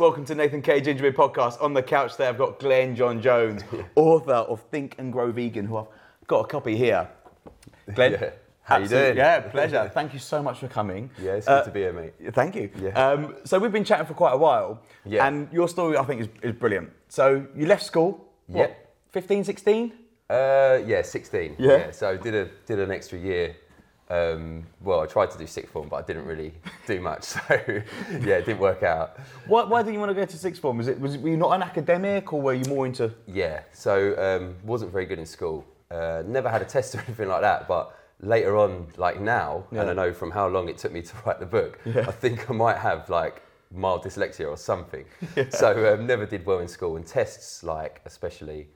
welcome to Nathan K. Gingerbeard podcast. On the couch there, I've got Glenn John Jones, author of Think and Grow Vegan, who I've got a copy here. Glenn, Yeah. How you doing? Yeah, pleasure. Thank you so much for coming. Yeah, it's Uh, good to be here, mate. Thank you. Yeah. Um, so we've been chatting for quite a while, Yeah. and your story I think is, is brilliant. So you left school, what, Yeah. 15, 16? Uh, yeah, 16. Yeah? So did a did an extra year. Um, well, I tried to do sixth form, but I didn't really do much. So yeah, it didn't work out. Why, why didn't you want to go to sixth form? Was it, was it, were you not an academic, or were you more into... Yeah. So um, wasn't very good in school. Uh, never had a test or anything like that. But later on, like now, and Yeah. I know from how long it took me to write the book, I think I might have like mild dyslexia or something. So um, never did well in school, and tests like especially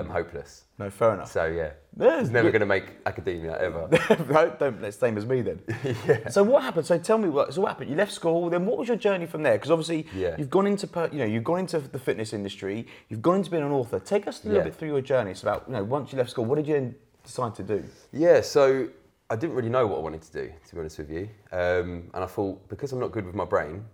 um, hopeless. No, fair enough. So yeah, Yeah, was never going to make academia ever. right, don't let's same as me then. So what happened? So tell me what. So what happened? You left school. Then what was your journey from there? Because obviously Yeah. you've gone into per- you know you've gone into the fitness industry. You've gone into being an author. Take us a little Yeah. bit through your journey. It's about you know once you left school, what did you decide to do? Yeah, so I didn't really know what I wanted to do, to be honest with you. Um, and I thought, because I'm not good with my brain,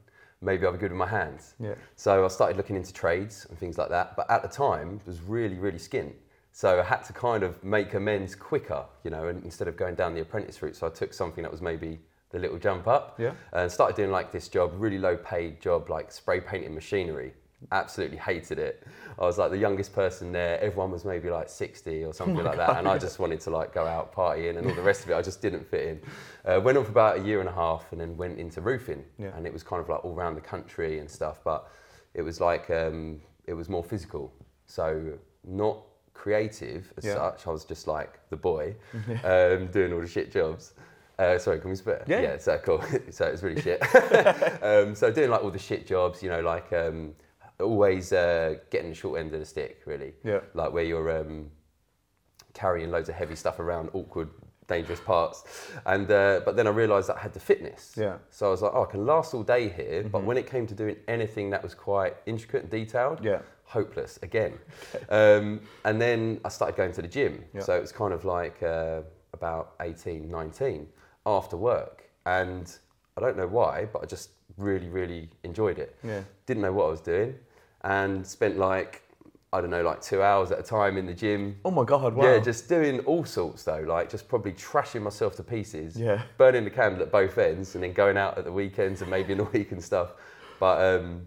maybe I'll be good with my hands. Yeah. So I started looking into trades and things like that. But at the time, was really, really skint. So I had to kind of make amends quicker, you know, and instead of going down the apprentice route. So I took something that was maybe the little jump up. Yeah. And started doing like this job, really low paid job, like spray painting machinery. Absolutely hated it. I was like the youngest person there. Everyone was maybe like 60 or something like that. And I just wanted to like go out partying and all the rest of it. I just didn't fit in. Uh, went on for about a year and a half and then went into roofing. Yeah. And it was kind of like all around the country and stuff. But it was like, um, it was more physical. So not creative as Yeah. such. I was just like the boy um, doing all the shit jobs. Uh, sorry, can we spit? Yeah. Yeah, so cool. so it was really shit. um, so doing like all the shit jobs, you know, like um, always uh, getting the short end of the stick, really. Yeah. Like where you're um, carrying loads of heavy stuff around awkward, dangerous parts. And uh, but then I realised that I had the fitness. Yeah. So I was like, oh, I can last all day here. But when it came to doing anything that was quite intricate and detailed, Yeah. hopeless again. um, and then I started going to the gym. Yeah. So it was kind of like uh, about 18, 19 after work. And I don't know why, but I just really, really enjoyed it. Yeah. Didn't know what I was doing and spent like, I don't know, like two hours at a time in the gym. Oh my god! Wow. Yeah, just doing all sorts though, like just probably trashing myself to pieces. Yeah. Burning the candle at both ends, and then going out at the weekends and maybe in the week and stuff. But um,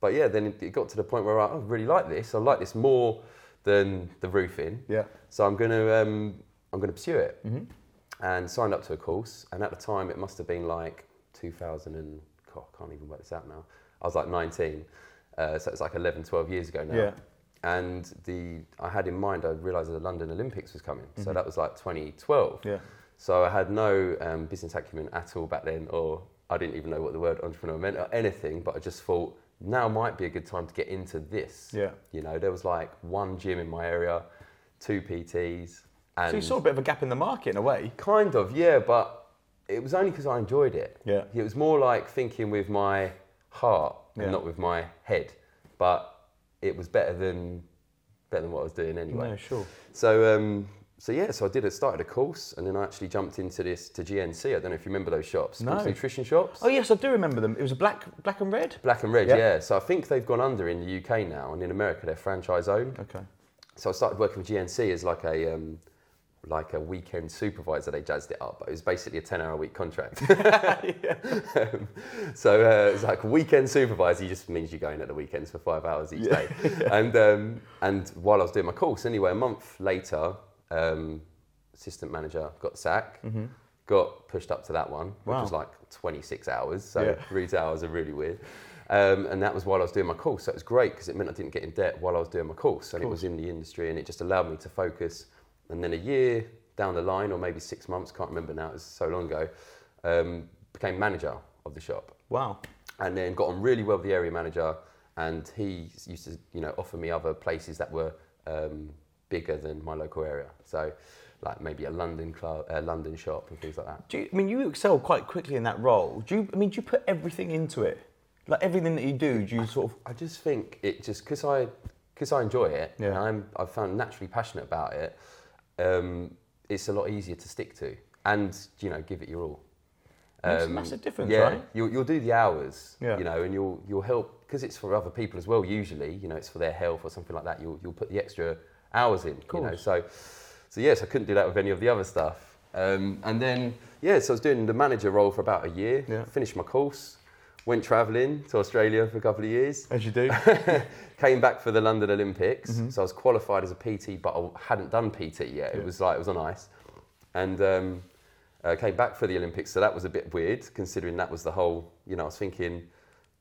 but yeah, then it- got to the point where I, I really like this. I like this more than the roofing. Yeah. So I'm gonna um, I'm gonna pursue it. Mm-hmm. And signed up to a course, and at the time it must have been like 2000 and God, I can't even work this out now. I was like 19, uh, so it's like 11, 12 years ago now Yeah. and the I had in mind I realised that the London Olympics was coming, so that was like 2012. Yeah. So I had no um, business acumen at all back then, or I didn't even know what the word entrepreneur meant or anything. But I just thought now might be a good time to get into this. Yeah. You know, there was like one gym in my area, two PTs, and So you saw a bit of a gap in the market in a way. Kind of, yeah, but it was only because I enjoyed it. Yeah. It was more like thinking with my heart and Yeah. not with my head. But it was better than better than what I was doing anyway. No, sure. So um, so yeah, so I did. It started a course, and then I actually jumped into this to GNC. I don't know if you remember those shops, No. nutrition shops. Oh yes, I do remember them. It was a black, black and red. Black and red, Yeah. yeah. So I think they've gone under in the UK now, and in America they're franchise owned. Okay. So I started working with GNC as like a um, like a weekend supervisor. They jazzed it up, but it was basically a ten hour a week contract. um, so uh, it's like weekend supervisor. just means you're going at the weekends for five hours each day. And um, and while I was doing my course, anyway, a month later, um, assistant manager got the sack. Got pushed up to that one, which Mm-hmm. Was like 26 hours. So Yeah. three hours are really weird. Um, and that was while I was doing my course. So it was great because it meant I didn't get in debt while I was doing my course. And it was in the industry and it just allowed me to focus. And then a year down the line, or maybe six months, can't remember now, it was so long ago, um, became manager of the shop. Wow. And then got on really well with the area manager. And he used to, you know, offer me other places that were um, bigger than my local area. So, like maybe a London club, a London shop, and things like that. Do you, I mean, you excel quite quickly in that role. Do you? I mean, do you put everything into it? Like everything that you do, do you sort of? I just think it just because I because I enjoy it Yeah. and I'm I've found naturally passionate about it. Um, it's a lot easier to stick to and you know give it your all. Makes a massive difference, yeah, right? You'll, you'll do the hours, Yeah. you know, and you'll you'll help because it's for other people as well. Usually, you know, it's for their health or something like that. You'll you'll put the extra hours in. You know, so so yes, I couldn't do that with any of the other stuff. Um, and then yeah, so I was doing the manager role for about a year. Yeah. Finished my course. Went travelling to Australia for a couple of years. As you do. Came back for the London Olympics, so I was qualified as a PT, but I hadn't done PT yet. It was like it was on ice, and um, uh, came back for the Olympics. So that was a bit weird, considering that was the whole. You know, I was thinking,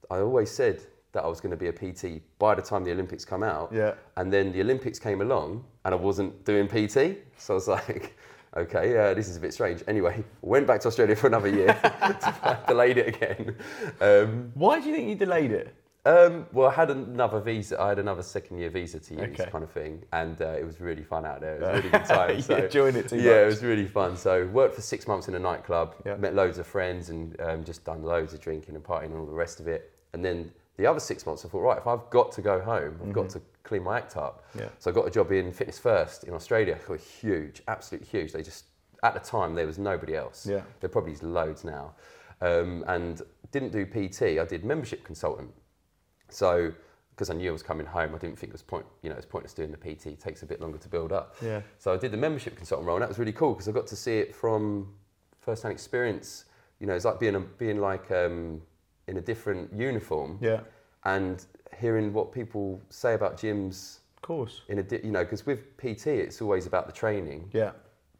I always said that I was going to be a PT by the time the Olympics come out, Yeah. and then the Olympics came along, and I wasn't doing PT, so I was like. Okay, uh, this is a bit strange. Anyway, went back to Australia for another year, delayed it again. Um, Why do you think you delayed it? um, well, I had another visa. I had another second year visa to use, Okay. kind of thing, and uh, it was really fun out there. It was a really good time. You So, enjoying it too yeah, it was really fun. So worked for six months in a nightclub, Yeah. met loads of friends, and um, just done loads of drinking and partying and all the rest of it. And then the other six months, I thought, right, if I've got to go home, I've got to clean my act up. Yeah. So I got a job in Fitness First in Australia. Were huge, absolutely huge. They just at the time there was nobody else. Yeah. There probably is loads now. Um, and didn't do PT. I did membership consultant. So because I knew I was coming home, I didn't think it was point. You know, it's pointless doing the PT. It takes a bit longer to build up. Yeah. So I did the membership consultant role, and that was really cool because I got to see it from first-hand experience. You know, it's like being a, being like um, in a different uniform Yeah. and hearing what people say about gyms Of course. in a di- you know because with PT it's always about the training, Yeah.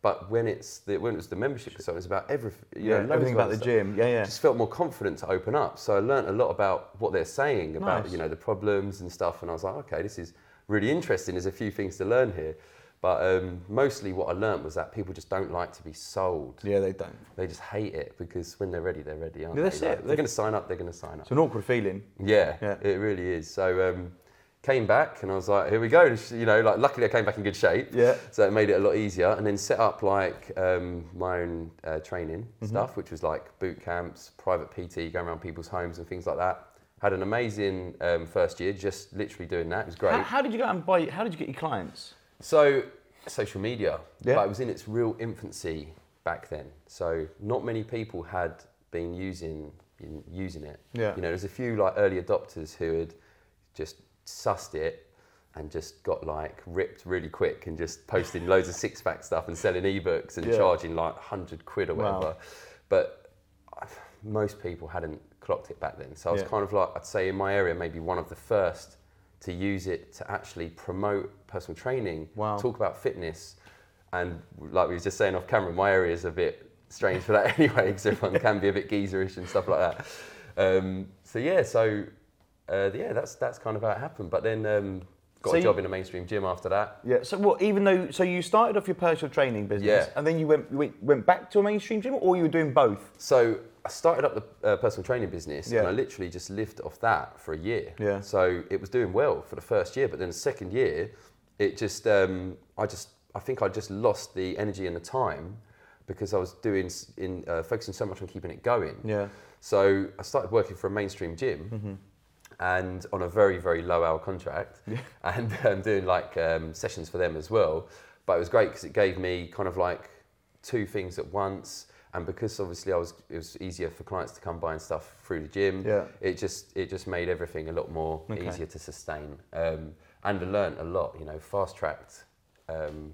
but when it's the, when it was the membership consultant, it's about everything. Yeah. know, Everything about the stuff gym. Yeah, yeah. just felt more confident to open up. So I learnt a lot about what they're saying about Nice. you know the problems and stuff, and I was like, okay, this is really interesting. There's a few things to learn here, but um, mostly what I learnt was that people just don't like to be sold. Yeah, they don't. They just hate it because when they're ready, they're ready. Aren't Yeah, they? that's Like, it. They- they're going to sign up. They're going to sign up. It's an awkward feeling. Yeah, Yeah. it really is. So um, came back and I was like, here we go. You know, like luckily I came back in good shape. Yeah. So it made it a lot easier. And then set up like um, my own uh, training Mm-hmm. stuff, which was like boot camps, private PT, going around people's homes and things like that. Had an amazing um, first year, just literally doing that. It was great. How, how did you go and buy? How did you get your clients? So, social media, Yeah. but it was in its real infancy back then. So, not many people had been using in, using it. Yeah. You know, there's a few like early adopters who had just sussed it and just got like ripped really quick and just posting loads of six pack stuff and selling ebooks and Yeah. charging like 100 quid or Wow. whatever. But most people hadn't clocked it back then. So I was Yeah. kind of like, I'd say in my area, maybe one of the first to use it to actually promote personal training, Wow. talk about fitness. And like we were just saying off camera, my area is a bit strange for that anyway, because everyone can be a bit geezerish and stuff like that. Um, so yeah, so uh, yeah, that's that's kind of how it happened. But then um, got So a you- job in a mainstream gym after that. Yeah. So what? Even though, so you started off your personal training business, Yeah. and then you went went, went back to a mainstream gym, or you were doing both? So I started up the uh, personal training business, Yeah. and I literally just lived off that for a year. Yeah. So it was doing well for the first year, but then the second year, it just um, I just I think I just lost the energy and the time because I was doing in uh, focusing so much on keeping it going. Yeah. So I started working for a mainstream gym. And on a very, very low hour contract, and um, doing like um, sessions for them as well. But it was great because it gave me kind of like two things at once. And because obviously I was, it was easier for clients to come buy and stuff through the gym. Yeah. It just, it just made everything a lot more Okay. easier to sustain. Um, and I learned a lot. You know, fast tracked, um,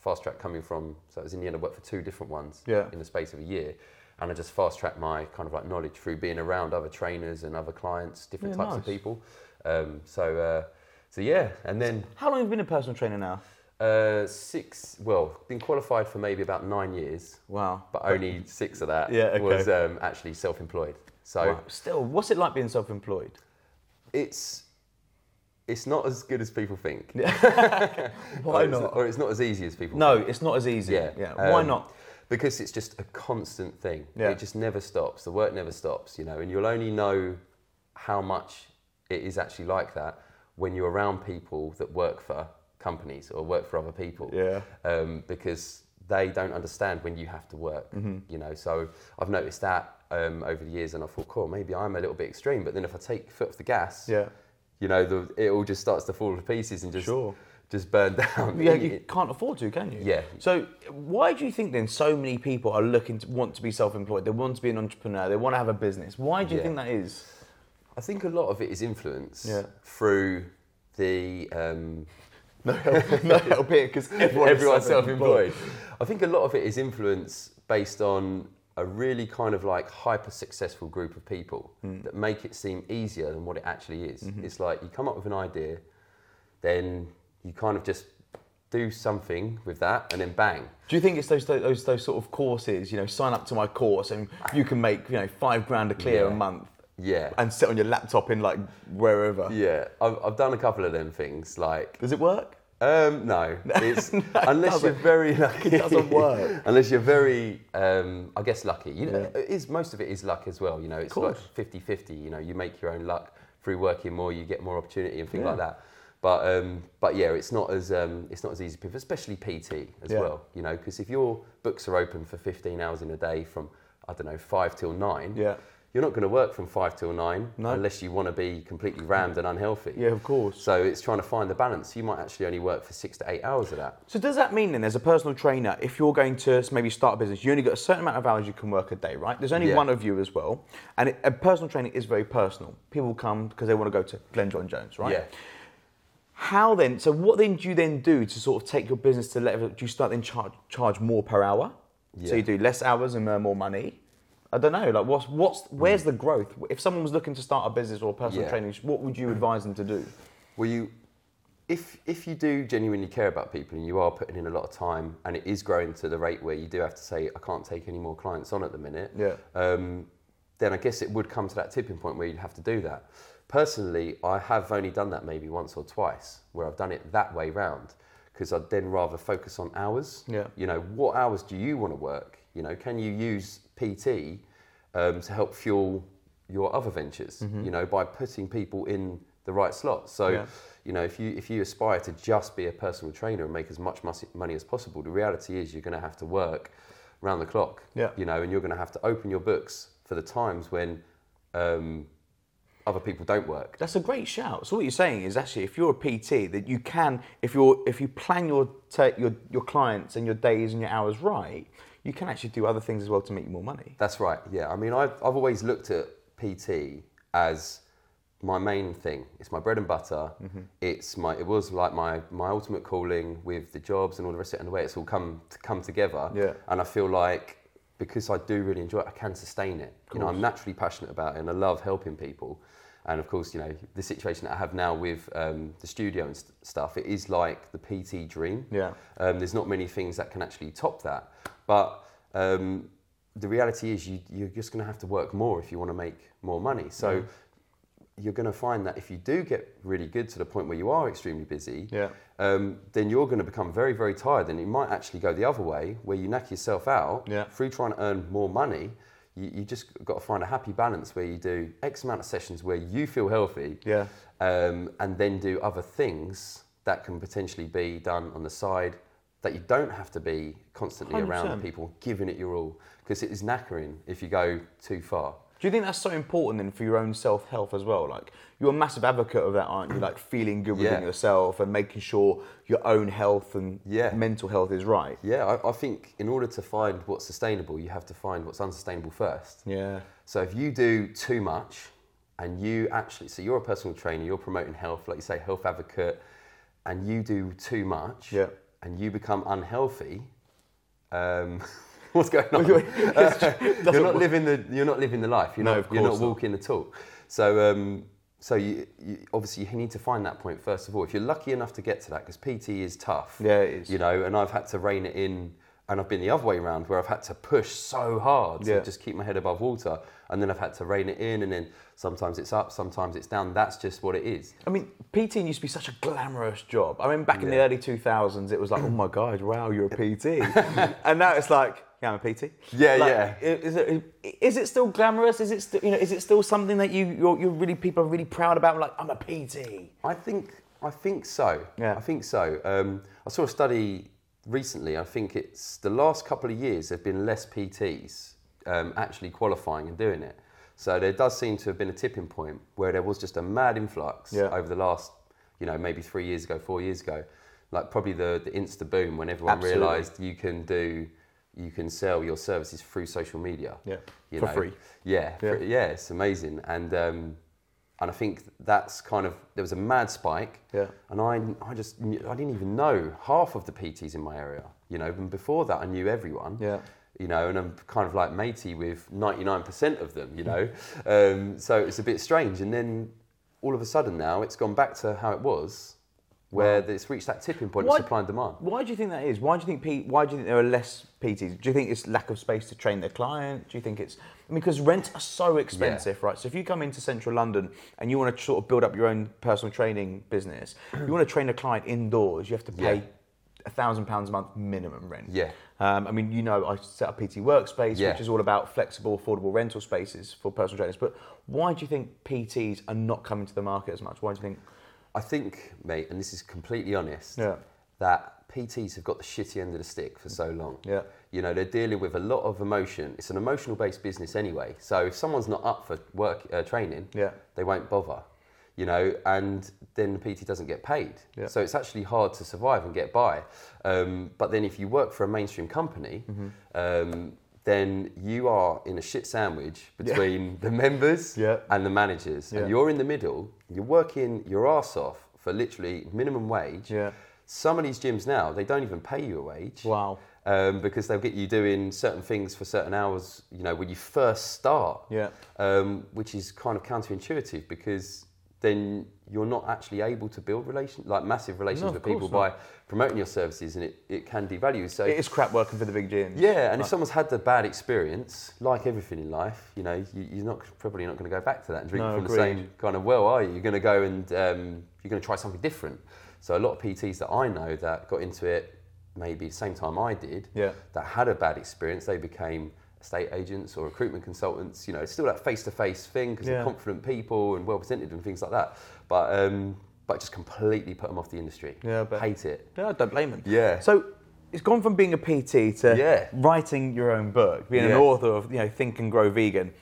fast track coming from. So it was in the end, I worked for two different ones Yeah. in the space of a year. And I just fast tracked my kind of like knowledge through being around other trainers and other clients, different Yeah, types of people. Um, so, uh, so yeah, and then How long have you been a personal trainer now? uh, six, well, been qualified for maybe about nine years, Wow. but only six of that Yeah, okay. was um, actually self-employed. So Wow. Still, what's it like being self-employed? it's it's not as good as people think. Why or not? Or it's not as easy as people No, think. it's not as easy. Yeah. Yeah. Why Um, not? Because it's just a constant thing. Yeah. It just never stops. The work never stops, you know, and you'll only know how much it is actually like that when you're around people that work for companies or work for other people. Yeah. Um, because they don't understand when you have to work, Mm-hmm. you know. So I've noticed that um, over the years, and I thought, cool, maybe I'm a little bit extreme. But then if I take foot off the gas, Yeah. you know, the, it all just starts to fall to pieces and just Sure. Just burn down. Yeah, you can't afford to, can you? Yeah. So why do you think then so many people are looking to want to be self-employed? They want to be an entrepreneur. They want to have a business. Why do you Yeah. think that is? I think a lot of it is influence Yeah. through the um, No help, no help here because everyone everyone's self-employed. I think a lot of it is influence based on a really kind of like hyper successful group of people Hmm. that make it seem easier than what it actually is. Mm-hmm. It's like you come up with an idea, then you kind of just do something with that, and then bang. Do you think it's those, those those sort of courses? You know, sign up to my course and you can make you know five grand a clear a month Yeah, and sit on your laptop in like wherever. yeah. I've, I've done a couple of them things. Like, Does it work? um, no, it's No, unless you're very lucky. It doesn't work. unless you're very, um, I guess, lucky. You know, Yeah. it is most of it is luck as well. You know, it's like 50-50. You know, you make your own luck through working more, you get more opportunity and things Yeah. like that. But um, but yeah, it's not as um, it's not as easy, especially PT as Yeah. well. You know, because if your books are open for 15 hours in a day from I don't know five till nine, Yeah. you're not going to work from five till nine No. unless you want to be completely rammed and unhealthy. Yeah, of course. So it's trying to find the balance. You might actually only work for six to eight hours of that. So does that mean then, as a personal trainer, if you're going to maybe start a business, you only got a certain amount of hours you can work a day, right? There's only Yeah. one of you as well, and it, personal training is very personal. People come because they want to go to Glenn John Jones, right? Yeah. How then? So what then do you then do to sort of take your business to level? Do you start then charge charge more per hour? So you do less hours and earn more money. I don't know. Like, what's what's where's the growth? If someone was looking to start a business or personal Yeah. training, what would you advise them to do? Well, you, if if you do genuinely care about people and you are putting in a lot of time and it is growing to the rate where you do have to say I can't take any more clients on at the minute, Yeah. um, then I guess it would come to that tipping point where you'd have to do that. Personally, I have only done that maybe once or twice where I've done it that way round because I'd then rather focus on hours. Yeah. You know, what hours do you want to work? You know, can you use PT um, to help fuel your other ventures? You know, by putting people in the right slots. So, Mm-hmm. Yeah. you know, if you if you aspire to just be a personal trainer and make as much money as possible, the reality is you're going to have to work round the clock. Yeah. You know, and you're going to have to open your books for the times when um, other people don't work. That's a great shout. So what you're saying is actually, if you're a PT, that you can, if you're, if you plan your ta- your your clients and your days and your hours right, you can actually do other things as well to make you more money. That's right. Yeah. I mean, I've, I've always looked at PT as my main thing. It's my bread and butter. Mm-hmm. It's my. It was like my my ultimate calling with the jobs and all the rest of it, and the way it's all come to come together. Yeah. And I feel like because I do really enjoy it, I can sustain it. You know, I'm naturally passionate about it, and I love helping people. And of course, you know, the situation that I have now with um, the studio and st- stuff, it is like the PT dream. Yeah. Um, there's not many things that can actually top that. But um, the reality is, you, you're just going to have to work more if you want to make more money. So you're going to find that if you do get really good to the point where you are extremely busy, Yeah. um, then you're going to become very, very tired. And it might actually go the other way, where you knock yourself out Yeah. through trying to earn more money. You, you just got to find a happy balance where you do X amount of sessions where you feel healthy, Yeah. um, and then do other things that can potentially be done on the side that you don't have to be constantly around 100%. people giving it your all because it is knackering if you go too far. Do you think that's so important then for your own self health as well? Like you're a massive advocate of that, aren't you? Like feeling good within Yeah. yourself and making sure your own health and Yeah. mental health is right. Yeah, I, I think in order to find what's sustainable, you have to find what's unsustainable first. Yeah. So if you do too much and you actually, so you're a personal trainer, you're promoting health, like you say, health advocate, and you do too much Yeah. and you become unhealthy, um, what's going on? True. you're work. living the you're not living the life. You're No, not of you're not not. walking the talk. So um, so you, you obviously you need to find that point first of all. If you're lucky enough to get to that, because PT is tough. Yeah, it is. You know, and I've had to rein it in, and I've been the other way around where I've had to push so hard Yeah. to just keep my head above water, and then I've had to rein it in, and then sometimes it's up, sometimes it's down. That's just what it is. I mean, PT used to be such a glamorous job. I mean, back in the early 2000s, it was like, oh my God, wow, you're a PT. and now it's like, yeah, I'm a PT. Yeah, Like, yeah. Is it, is it still glamorous? Is it still, you know, is it still something that you, you're, you're really, people are really proud about? Like, I'm a PT. I think I think so. Yeah. I think so. Um, I saw a study recently. I think it's the last couple of years there've been less PTs um, actually qualifying and doing it. So there does seem to have been a tipping point where there was just a mad influx Yeah. over the last, you know, maybe three years ago, four years ago, like probably the the insta boom when everyone Absolutely. realised you can do, you can sell your services through social media. Yeah. you For know. free. Yeah, Yeah. yeah, yeah, it's amazing. And um, and I think that's kind of there was a mad spike. Yeah. And I, I just, knew- I didn't even know half of the PTs in my area. You know, and before that, I knew everyone. Yeah. You know, and I'm kind of like matey with 99% of them. You know, um, so it's a bit strange. And then all of a sudden now, it's gone back to how it was, where it's reached that tipping point Why- of supply and demand. Why do you think that is? Why do you think P, why do you think there are less PTs? Do you think it's lack of space to train their client? Do you think it's I mean, because rents are so expensive, right? So if you come into central London and you want to sort of build up your own personal training business, you want to train a client indoors, you have to pay a thousand pounds a month minimum rent. Yeah. Um, I mean, you know, I set up PT Workspace, Yeah. which is all about flexible, affordable rental spaces for personal trainers. But why do you think PTs are not coming to the market as much? Why do you think? I think, mate, and this is completely honest, Yeah. that PTs have got the shitty end of the stick for so long. Yeah. You know, they're dealing with a lot of emotion. It's an emotional based business anyway. So if someone's not up for work uh, training, Yeah. they won't bother. You know, and then the PT doesn't get paid. Yeah. So it's actually hard to survive and get by. Um, but then if you work for a mainstream company, Mm-hmm. um, then you are in a shit sandwich between the members Yeah. and the managers. Yeah. And you're in the middle, you're working your ass off for literally minimum wage. Yeah. Some of these gyms now, they don't even pay you a wage. Wow. Um, because they'll get you doing certain things for certain hours, you know, when you first start. Yeah. Um, which is kind of counterintuitive because then you're not actually able to build relations, like massive relations No, with people by promoting your services and it, it can devalue. So It is crap working for the big gyms. yeah, and if someone's had the bad experience, like everything in life, you know, you, you're not probably not going to go back to that and drink No, from agreed. the same kind of well, are you? You're going to go and um, you're going to try something different. So a lot of PTs that I know that got into it maybe the same time I did, Yeah. that had a bad experience, they became estate agents or recruitment consultants. You know, it's still that face-to-face thing because Yeah. they're confident people and well presented and things like that. But um, but just completely put them off the industry. Yeah, I bet. hate it. Yeah, I don't blame them. Yeah. So it's gone from being a PT to Yeah. writing your own book, being an author of you know Think and Grow Vegan.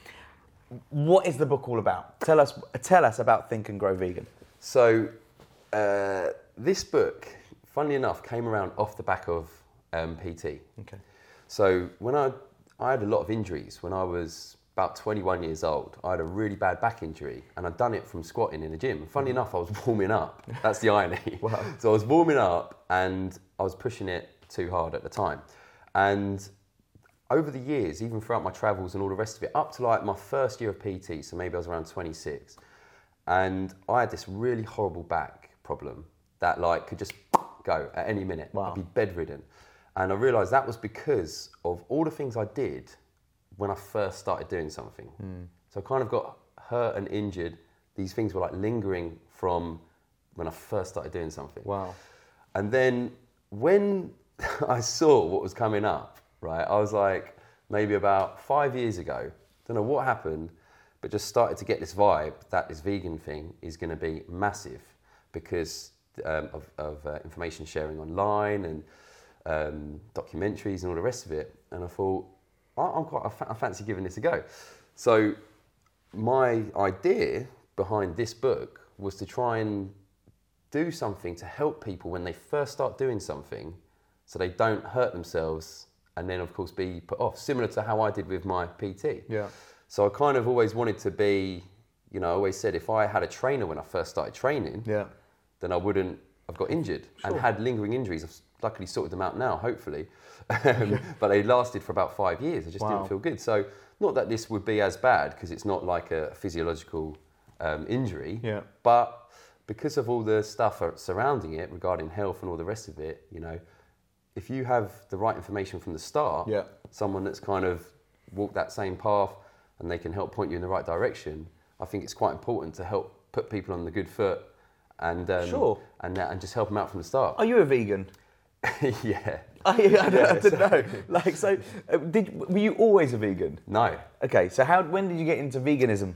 What is the book all about? Tell us, tell us about Think and Grow Vegan. So, uh, this book, funnily enough, came around off the back of um, PT. Okay. So, when I, I had a lot of injuries when I was about 21 years old. I had a really bad back injury and I'd done it from squatting in the gym. Funnily mm-hmm. enough, I was warming up. That's the irony. Wow. So, I was warming up and I was pushing it too hard at the time. And over the years, even throughout my travels and all the rest of it, up to like my first year of PT, so maybe I was around 26, and I had this really horrible back problem that like could just go at any minute. Wow. I'd be bedridden. And I realised that was because of all the things I did when I first started doing something. So I kind of got hurt and injured. These things were like lingering from when I first started doing something. Wow. And then when I saw what was coming up, right, I was like, maybe about five years ago, don't know what happened, but just started to get this vibe that this vegan thing is going to be massive because um, of, of uh, information sharing online and um, documentaries and all the rest of it. And I thought, I, I'm quite, I, fa- I fancy giving this a go. So my idea behind this book was to try and do something to help people when they first start doing something so they don't hurt themselves and then of course be put off similar to how I did with my PT. Yeah. So I kind of always wanted to be you know I always said if I had a trainer when I first started training Yeah. then I wouldn't have got injured and had lingering injuries. Luckily sorted them out now, hopefully. Um, but they lasted for about five years. I just Wow. didn't feel good. So, not that this would be as bad because it's not like a physiological um, injury. Yeah. But because of all the stuff surrounding it regarding health and all the rest of it, you know, if you have the right information from the start, Yeah. someone that's kind of walked that same path and they can help point you in the right direction, I think it's quite important to help put people on the good foot and um, Sure. and uh, and just help them out from the start. Are you a vegan? yeah. I, I, don't, I don't know. Like, so, uh, did were you always a vegan? No. Okay, so how when did you get into veganism?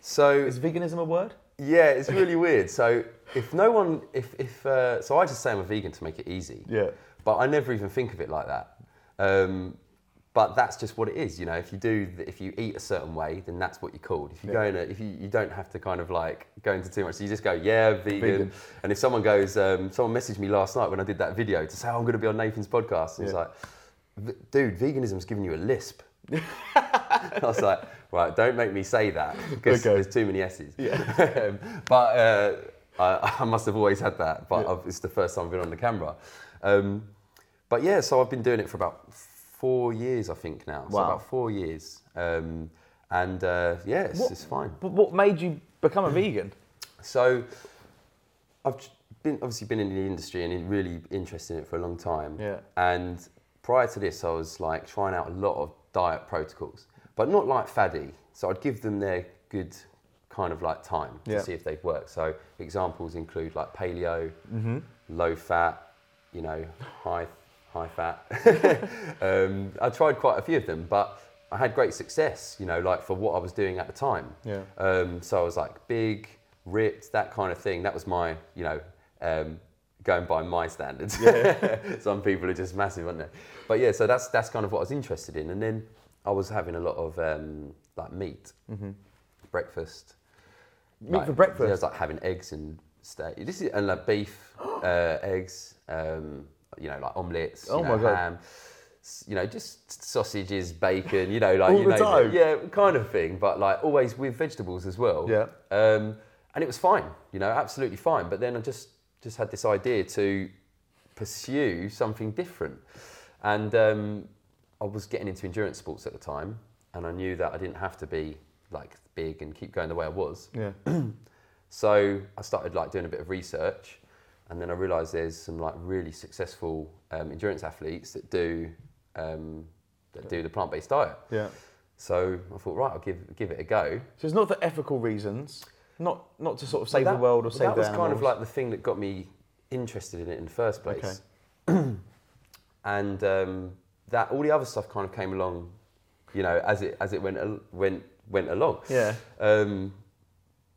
So Is veganism a word? yeah, it's really weird. So if no one, if if uh, so, I just say I'm a vegan to make it easy. Yeah. But I never even think of it like that. Um, but that's just what it is, you know. If you do, if you eat a certain way, then that's what you're called. If you go in, a, if you, you don't have to kind of like go into too much. So you just go, yeah, vegan. Vegan. And if someone goes, um, someone messaged me last night when I did that video to say, oh, I'm going to be on Nathan's podcast. And it's Yeah. like, dude, veganism's giving you a lisp. I was like, Right, don't make me say that because Okay. there's too many S's. Um, but uh, I, I must have always had that, but I've, it's the first time I've been on the camera. Um, but yeah, so I've been doing it for about four years, I think now. So Wow. about four years. Um, and uh, yeah, it's, What- it's fine. But what made you become a vegan? So I've been obviously been in the industry and really interested in it for a long time. Yeah. And prior to this, I was like trying out a lot of diet protocols, but not like faddy. So I'd give them their good kind of like time to Yeah. see if they'd work. So examples include like paleo, Mm-hmm. low fat, you know, high high fat. um, I tried quite a few of them, but I had great success. You know, like for what I was doing at the time. Yeah. Um, so I was like big, ripped, that kind of thing. That was my, you know, um, going by my standards. Some people are just massive, aren't they? But yeah, so that's that's kind of what I was interested in. And then I was having a lot of um, like meat, breakfast. Mm-hmm. Meat Like, for breakfast? Yeah, I was like having eggs and steak. This is and like beef, uh, eggs. Um, you know, like omelets. Oh you know, my God. Ham, you know, just sausages, bacon. You know, like All you name time? Yeah, kind of thing. But like always with vegetables as well. Yeah. Um, and it was fine. You know, absolutely fine. But then I just just had this idea to pursue something different, and um, I was getting into endurance sports at the time, and I knew that I didn't have to be like big and keep going the way I was. Yeah. So I started like doing a bit of research, and then I realised there's some like really successful um, endurance athletes that do um, that do the plant-based diet. Yeah. So I thought, right, I'll give give it a go. So it's not for ethical reasons, not not to sort of save the world or save that was kind of like the thing that got me interested in it in the first place. Okay. and um, that all the other stuff kind of came along, you know, as it as it went went went along. Yeah. Um,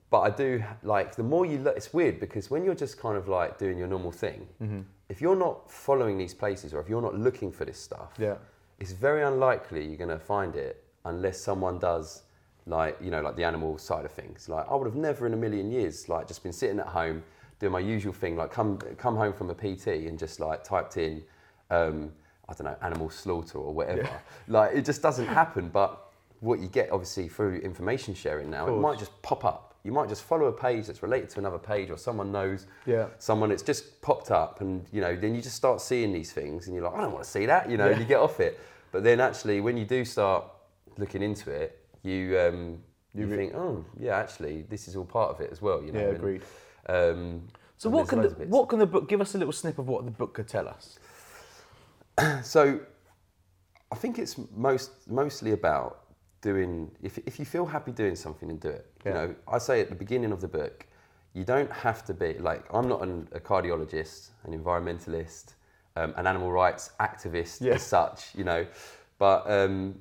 but I do like the more you look. It's weird because when you're just kind of like doing your normal thing, Mm-hmm. if you're not following these places or if you're not looking for this stuff, Yeah. it's very unlikely you're going to find it unless someone does like you know like the animal side of things like i would have never in a million years like just been sitting at home doing my usual thing like come come home from a pt and just like typed in um, i don't know animal slaughter or whatever like it just doesn't happen but what you get obviously through information sharing now it might just pop up you might just follow a page that's related to another page or someone knows Yeah. someone it's just popped up and you know then you just start seeing these things and you're like i don't want to see that you know Yeah. and you get off it but then actually when you do start looking into it you um, you, You re- think oh yeah actually this is all part of it as well you know Yeah, and, agreed. um, So what can the, loads of bits. what can the book give us a little snip of what the book could tell us? so I think it's most mostly about doing if if you feel happy doing something and do it. Yeah. You know, I say at the beginning of the book, you don't have to be like I'm not an, a cardiologist, an environmentalist, um, an animal rights activist Yeah. as such. You know, but um,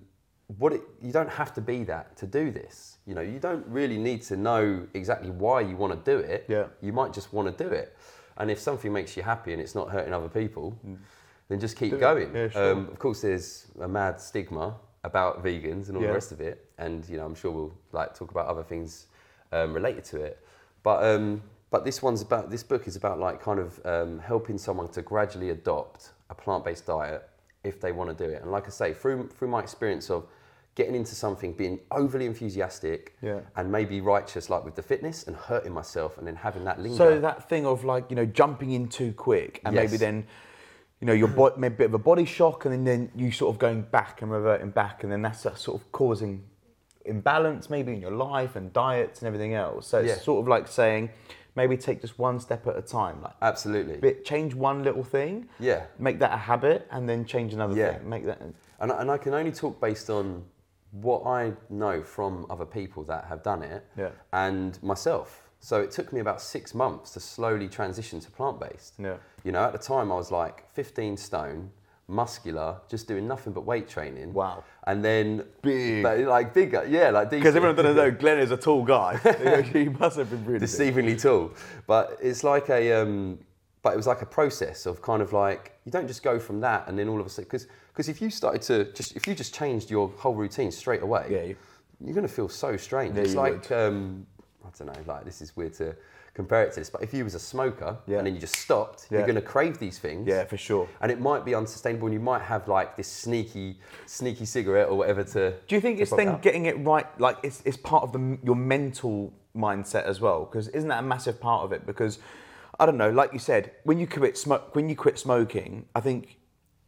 what it, you don't have to be that to do this. You know, you don't really need to know exactly why you want to do it. Yeah. You might just want to do it, and if something makes you happy and it's not hurting other people, then just keep Mm. Do going. Yeah, sure. um, of course, there's a mad stigma about vegans and all Yeah. the rest of it, and you know, I'm sure we'll like talk about other things um, related to it. But um, but this one's about this book is about like kind of um, helping someone to gradually adopt a plant-based diet if they want to do it. And like I say, through through my experience of getting into something, being overly enthusiastic, Yeah. and maybe righteous, like with the fitness, and hurting myself, and then having that linger. So that thing of like you know jumping in too quick and maybe then you know your bo- a bit of a body shock and then, you sort of going back and reverting back and then that's sort of causing imbalance maybe in your life and diets and everything else. So it's Yeah. sort of like saying maybe take just one step at a time. Like Absolutely. bit change one little thing, Yeah. make that a habit, and then change another Yeah. thing. Make that. And, I- and I can only talk based on what I know from other people that have done it Yeah. and myself. So it took me about six months to slowly transition to plant based. Yeah. You know, at the time I was like 15 stone, muscular, just doing nothing but weight training. Wow. And then Big. but, like bigger, yeah, like Because everyone doesn't know Glenn is a tall guy. he must have been really. big. deceivingly tall. But it's like a, um, but it was like a process of kind of like you don't just go from that and then all of a sudden because because if you started to just if you just changed your whole routine straight away, Yeah, you- you're going to feel so strange. Yeah, it's like um, I don't know, like this is weird to compare it to this, but if you was a smoker Yeah. and then you just stopped, Yeah. you're going to crave these things. Yeah, for sure. And it might be unsustainable, and you might have like this sneaky, sneaky cigarette or whatever to. Do you think it's then out. getting it right? Like it's, it's part of the your mental mindset as well, because isn't that a massive part of it? Because I don't know, like you said, when you quit smoke, when you quit smoking, I think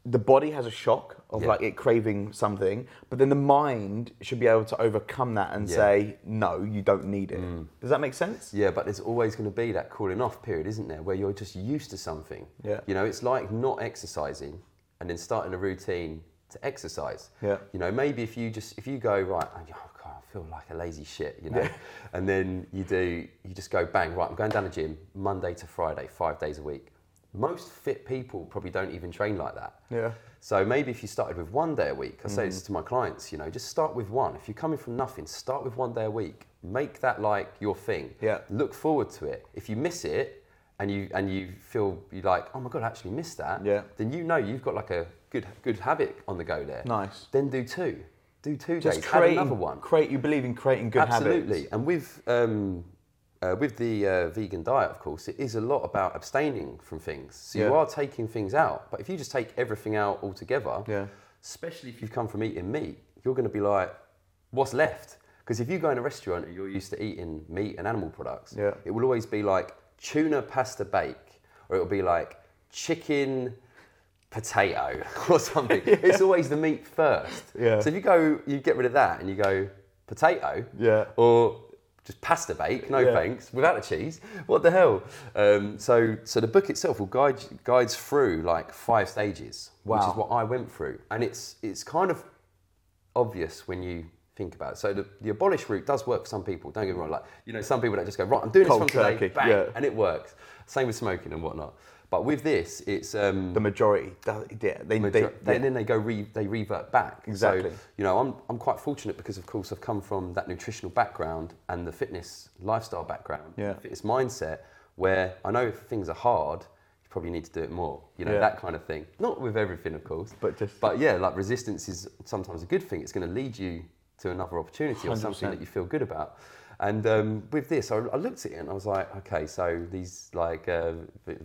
the body has a shock of Yeah. like it craving something, but then the mind should be able to overcome that and Yeah. say, no, you don't need it. Mm. Does that make sense? Yeah, but there's always going to be that cooling off period, isn't there, where you're just used to something. Yeah. You know, it's like not exercising and then starting a routine to exercise. Yeah. You know, maybe if you just if you go right, oh God, I feel like a lazy shit, you know, Yeah. and then you do you just go bang right. I'm going down the gym Monday to Friday, five days a week. Most fit people probably don't even train like that. Yeah. So maybe if you started with one day a week, I say Mm. this to my clients, you know, just start with one. If you're coming from nothing, start with one day a week. Make that like your thing. Yeah. Look forward to it. If you miss it and you and you feel you like, oh my god, I actually missed that. Yeah. Then you know you've got like a good good habit on the go there. Nice. Then do two. Do two Just days. Add creating, another one. create. You believe in creating good Absolutely. habits. Absolutely. And with um, uh, with the uh, vegan diet, of course, it is a lot about abstaining from things. So you are taking things out. But if you just take everything out altogether, Yeah. especially if you've come from eating meat, you're going to be like, what's left? Because if you go in a restaurant and you're used to eating meat and animal products, Yeah. it will always be like tuna pasta bake, or it will be like chicken potato or something. It's always the meat first. Yeah. So if you go, you get rid of that and you go potato, Yeah. or just pasta bake, no Yeah. thanks, without the cheese. What the hell? Um, so, so the book itself will guide guides through like five stages, which is what I went through, and it's it's kind of obvious when you think about it. So the, the abolish route does work for some people. Don't get me wrong. Like you know, some people that just go right, I'm doing Cold this from today, bang, yeah. and it works. Same with smoking and whatnot. But with this, it's um, The majority, yeah, they, Major- they, and then they go re, they revert back. Exactly. So, you know, I'm, I'm quite fortunate because, of course, I've come from that nutritional background and the fitness lifestyle background, Yeah. fitness mindset, where I know if things are hard, you probably need to do it more. You know, Yeah. that kind of thing. Not with everything, of course. But just- But yeah, like resistance is sometimes a good thing. It's going to lead you to another opportunity or something that you feel good about. And um, with this, I, I looked at it and I was like, okay, so these like uh,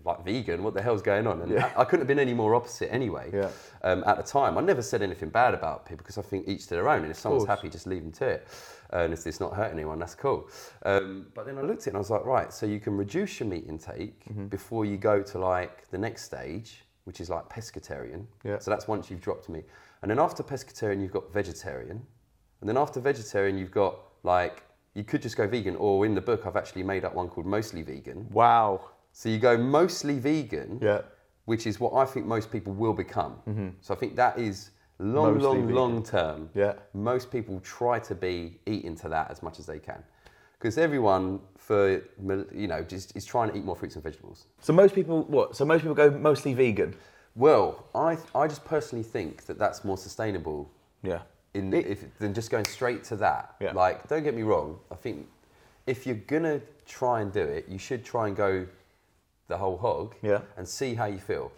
like vegan, what the hell's going on? And Yeah. I, I couldn't have been any more opposite anyway. Yeah. Um, at the time, I never said anything bad about people because I think each to their own. And if someone's happy, just leave them to it. And if it's not hurting anyone, that's cool. Um, but then I looked at it and I was like, right, so you can reduce your meat intake Mm-hmm. before you go to like the next stage, which is like pescatarian. Yeah. So that's once you've dropped meat. And then after pescatarian, you've got vegetarian. And then after vegetarian, you've got like, you could just go vegan, or in the book, I've actually made up one called mostly vegan. wow. So you go mostly vegan, Yeah. which is what I think most people will become. Mm-hmm. So I think that is long, Mostly long, vegan. long term. Yeah. Most people try to be eating to that as much as they can. Because everyone, for you know, just is trying to eat more fruits and vegetables. So most people, what? So most people go mostly vegan. Well, I, I just personally think that that's more sustainable Yeah. In It- if, than just going straight to that. Yeah. Like, don't get me wrong. I think if you're gonna try and do it, you should try and go the whole hog Yeah. and see how you feel.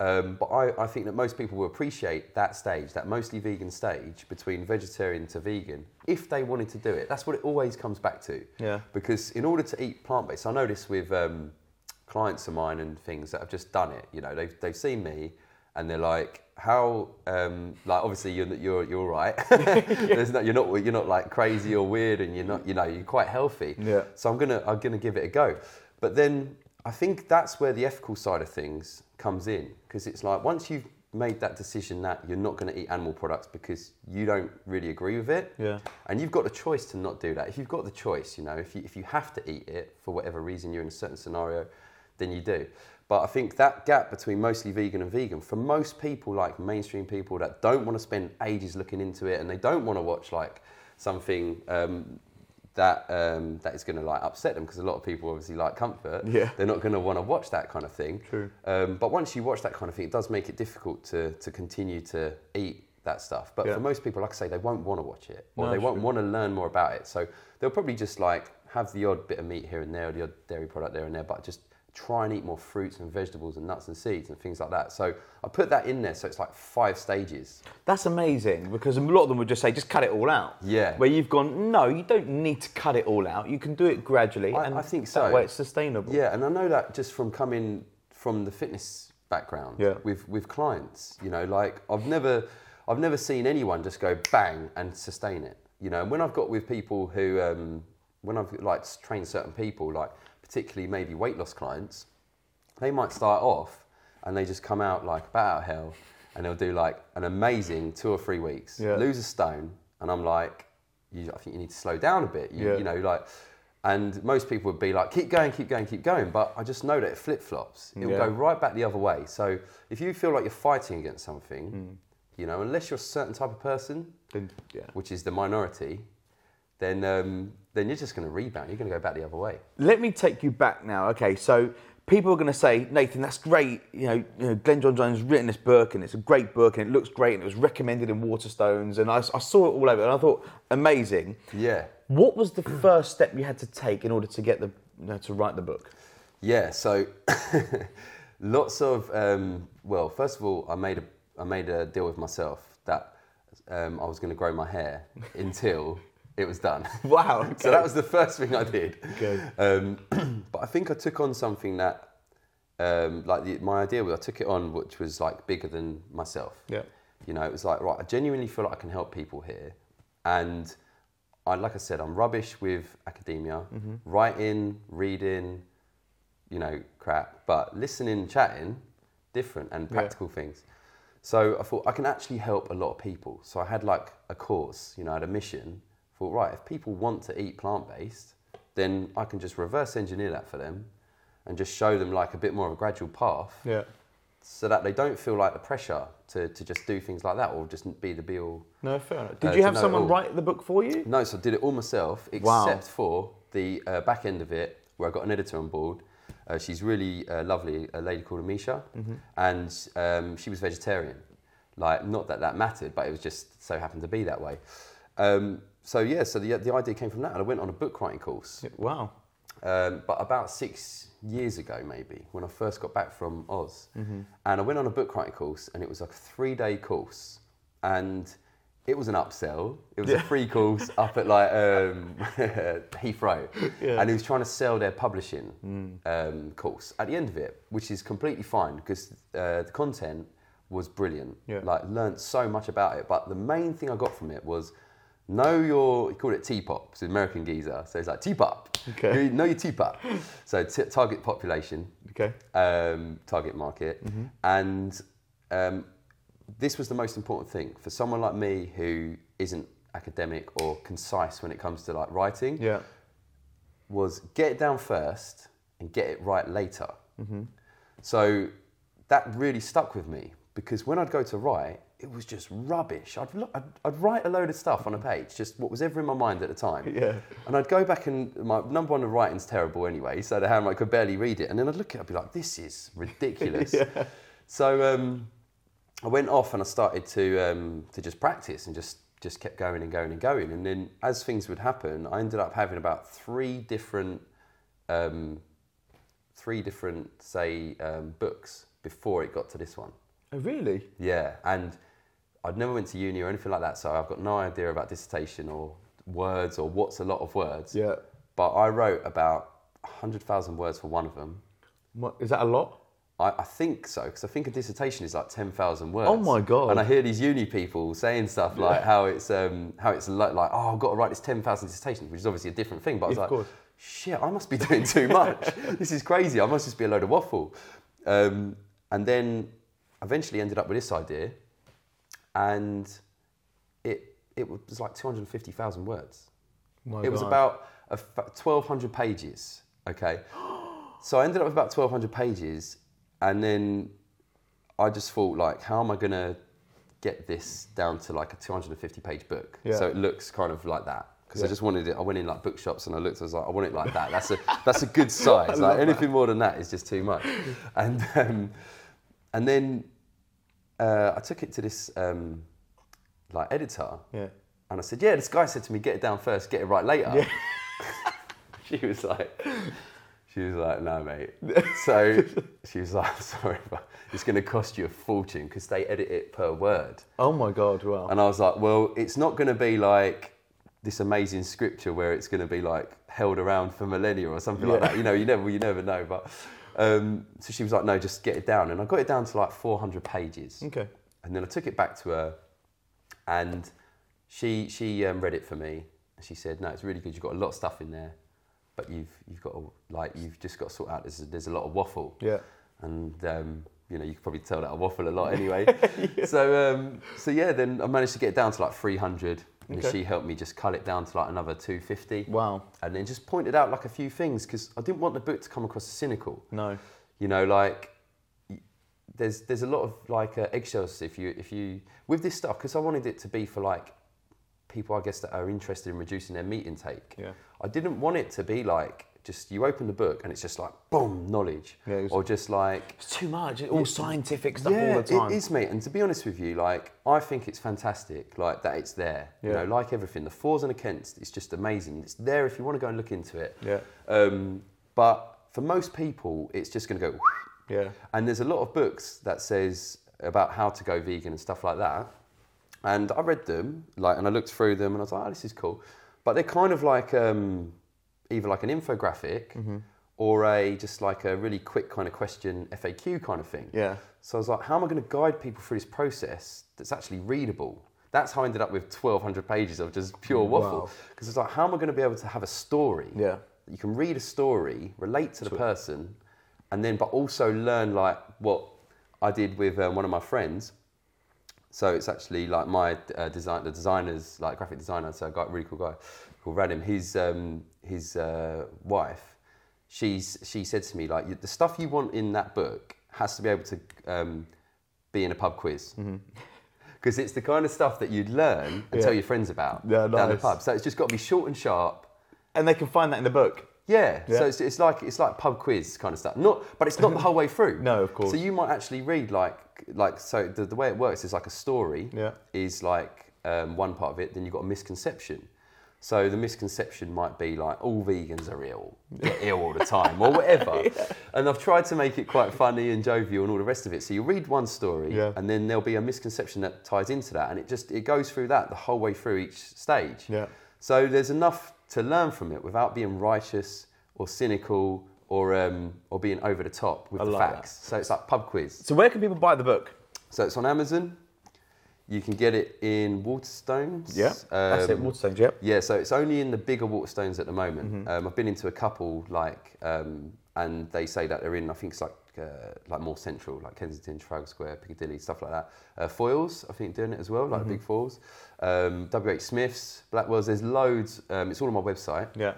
Um, but I, I think that most people will appreciate that stage, that mostly vegan stage between vegetarian to vegan, if they wanted to do it. That's what it always comes back to. Yeah. Because in order to eat plant based, I know this with um, clients of mine and things that have just done it. You know, they've, they've seen me and they're like, how, um, like, obviously you're, you're, you're right. There's no, you're not, you're not like crazy or weird and you're not, you know, you're quite healthy. Yeah. So I'm gonna, I'm gonna give it a go. But then I think that's where the ethical side of things comes in because it's like once you've made that decision that you're not going to eat animal products because you don't really agree with it, Yeah. and you've got the choice to not do that. If you've got the choice, you know, if you, if you have to eat it for whatever reason you're in a certain scenario, then you do. But I think that gap between mostly vegan and vegan, for most people, like mainstream people that don't want to spend ages looking into it and they don't want to watch like something um, that um, that is going to like upset them because a lot of people obviously like comfort. Yeah. They're not going to want to watch that kind of thing. True. Um, but once you watch that kind of thing, it does make it difficult to, to continue to eat that stuff. But Yeah. for most people, like I say, they won't want to watch it or No, they won't want to learn more about it. So they'll probably just like have the odd bit of meat here and there, or the odd dairy product there and there, but just try and eat more fruits and vegetables and nuts and seeds and things like that. So I put that in there, so it's like five stages. That's amazing because a lot of them would just say, just cut it all out. Yeah. Where you've gone, no, you don't need to cut it all out. You can do it gradually. I- and I think That so. way it's sustainable. Yeah, and I know that just from coming from the fitness background Yeah. with with clients. You know, like I've never I've never seen anyone just go bang and sustain it. You know, and when I've got with people who um, when I've like trained certain people, like particularly maybe weight loss clients, they might start off and they just come out like bat out of hell and they'll do like an amazing two or three weeks, Yeah. lose a stone, and I'm like, you, I think you need to slow down a bit. You, Yeah. you know, like, and most people would be like, keep going, keep going, keep going. But I just know that it flip flops. It'll Yeah. go right back the other way. So if you feel like you're fighting against something, Hmm. you know, unless you're a certain type of person, Then- yeah. which is the minority, then um, then you're just going to rebound. You're going to go back the other way. Let me take you back now. Okay, so people are going to say, Nathan, that's great. You know, you know, Glenn John Jones has written this book, and it's a great book, and it looks great, and it was recommended in Waterstones, and I, I saw it all over, and I thought, amazing. Yeah. What was the first step you had to take in order to get the, you know, to write the book? Yeah, so lots of um, well, first of all, I made a I made a deal with myself that um, I was going to grow my hair until it was done. Wow, so that was the first thing I did. Okay. Um, but I think I took on something that, um, like the, my idea was, I took it on, which was like bigger than myself. Yeah. You know, it was like right. I genuinely feel like I can help people here, and I like I said, I'm rubbish with academia, Mm-hmm. writing, reading, you know, crap. But listening, chatting, different and Yeah. practical things. So I thought I can actually help a lot of people. So I had like a course, you know, I had a mission. Thought right, if people want to eat plant based, then I can just reverse engineer that for them, and just show them like a bit more of a gradual path Yeah. so that they don't feel like the pressure to, to just do things like that or just be the be all. No, fair enough. Uh, Did to you have someone write the book for you? No, so I did it all myself, Wow. except for the uh, back end of it, where I got an editor on board. Uh, she's really uh, lovely, a lady called Amisha, Mm-hmm. and um, she was vegetarian. Like, not that that mattered, but it was just so happened to be that way. Um, so yeah, so the, the idea came from that, and I went on a book writing course. Wow. Um, but about six years ago, maybe, when I first got back from Oz. Mm-hmm. And I went on a book writing course, and it was like a three day course. And it was an upsell. It was a free course up at like um, Heathrow. Yeah. And he was trying to sell their publishing um, course at the end of it, which is completely fine because uh, the content was brilliant. Yeah. Like, learned so much about it. But the main thing I got from it was know your, he called it T-pop, it's an American geezer. So it's like T-pop. Okay. You know your T-pop. so t- target population, Okay. um, target market. And um, this was the most important thing for someone like me who isn't academic or concise when it comes to like writing Yeah. was get it down first and get it right later. So that really stuck with me because when I'd go to write, it was just rubbish. I'd, look, I'd, I'd write a load of stuff on a page, just what was ever in my mind at the time. Yeah. And I'd go back and my number one, the writing's terrible anyway, so the handwriting I could barely read it. And then I'd look at it, I'd be like, this is ridiculous. Yeah. So um, I went off and I started to um, to just practice and just just kept going and going and going. And then as things would happen, I ended up having about three different um, three different say um, books before it got to this one. Oh, really? Yeah, and I'd never went to uni or anything like that, so I've got no idea about dissertation or words or what's a lot of words. Yeah. But I wrote about hundred thousand words for one of them. What, is that a lot? I, I think so because I think a dissertation is like ten thousand words. Oh my God. And I hear these uni people saying stuff like how it's um, how it's like, like oh I've got to write this ten thousand dissertation, which is obviously a different thing. But I was Of like, course. shit, I must be doing too much. this is crazy. I must just be a load of waffle. Um, and then eventually ended up with this idea, and it it was like two hundred fifty thousand words. My it was about a f- 1,200 pages. Okay. so I ended up with about 1,200 pages, and then I just thought, like, how am I going to get this down to like a 250 page book? Yeah. So it looks kind of like that. Because I just wanted it. I went in like bookshops and I looked. I was like, I want it like that. That's a that's a good size. like that. anything more than that is just too much. And um, and then uh, I took it to this um, like editor, Yeah. and I said, Yeah, this guy said to me, get it down first, get it right later. Yeah. she was like, She was like, no, mate. So she was like, sorry, but it's going to cost you a fortune because they edit it per word. Oh my god! Wow. And I was like, well, it's not going to be like this amazing scripture where it's going to be like held around for millennia or something like that. You know, you never, you never know. But um, so she was like, no, just get it down. And I got it down to like 400 pages. Okay. And then I took it back to her, and she she um, read it for me, and she said, "No, it's really good. You've got a lot of stuff in there, but you've you've got to, like you've just got to sort out. There's there's a lot of waffle, Yeah. and um, you know you could probably tell that I waffle a lot anyway. So um, so yeah, then I managed to get it down to like 300, and Okay. she helped me just cut it down to like another 250, Wow. and then just pointed out like a few things because I didn't want the book to come across as cynical No. you know like there's there's a lot of like uh, eggshells if you if you with this stuff because I wanted it to be for like people I guess that are interested in reducing their meat intake. Yeah. I didn't want it to be like just you open the book and it's just like boom knowledge Yeah, was- or just like It's too much. It's all scientific stuff all the time. it is, mate. And to be honest with you, like I think it's fantastic, like that it's there. You know, like everything, the fors and against, it's just amazing. It's there if you want to go and look into it. Yeah. Um, but for most people, it's just going to go. Yeah. And there's a lot of books that says about how to go vegan and stuff like that. And I read them, like, and I looked through them, and I was like, oh, this is cool. But they're kind of like um, either like an infographic Mm-hmm. or a just like a really quick kind of question FAQ kind of thing. Yeah. So I was like, how am I going to guide people through this process that's actually readable? That's how I ended up with 1,200 pages of just pure waffle. Wow. Because it's like, how am I going to be able to have a story? Yeah. You can read a story, relate to the person, and then, but also learn like what I did with um, one of my friends. So it's actually like my uh, design, the designer's like graphic designer. So I got a really cool guy called Radim. His um, his uh, wife, she's she said to me like the stuff you want in that book has to be able to um, be in a pub quiz. Because it's the kind of stuff that you'd learn and Mm-hmm. Yeah. tell your friends about Yeah, down the pub. So it's just got to be short and sharp. And they can find that in the book. Yeah, Yeah. so it's, it's like it's like pub quiz kind of stuff. Not, but it's not the whole way through. No, of course. So you might actually read like like so the, the way it works is like a story. Yeah. Is like um, one part of it. Then you've got a misconception. So the misconception might be like all vegans are ill, get ill all the time, or whatever. And I've tried to make it quite funny and jovial and all the rest of it. So you read one story, Yeah. and then there'll be a misconception that ties into that, and it just it goes through that the whole way through each stage. Yeah. So there's enough to learn from it without being righteous or cynical or um, or being over the top with I the like facts. So it's like pub quiz. So where can people buy the book? So it's on Amazon. You can get it in Waterstones. That's it. Um, Waterstones. Yep. yeah, so it's only in the bigger Waterstones at the moment. Mm-hmm. Um, I've been into a couple, like, um, and they say that they're in. I think it's like uh, like more central, like Kensington, Trafalgar Square, Piccadilly, stuff like that. Uh, Foyles, I think, doing it as well, like Mm-hmm. big Foyles. Um, WH Smiths, Blackwells. There's loads. Um, it's all on my website. Yeah.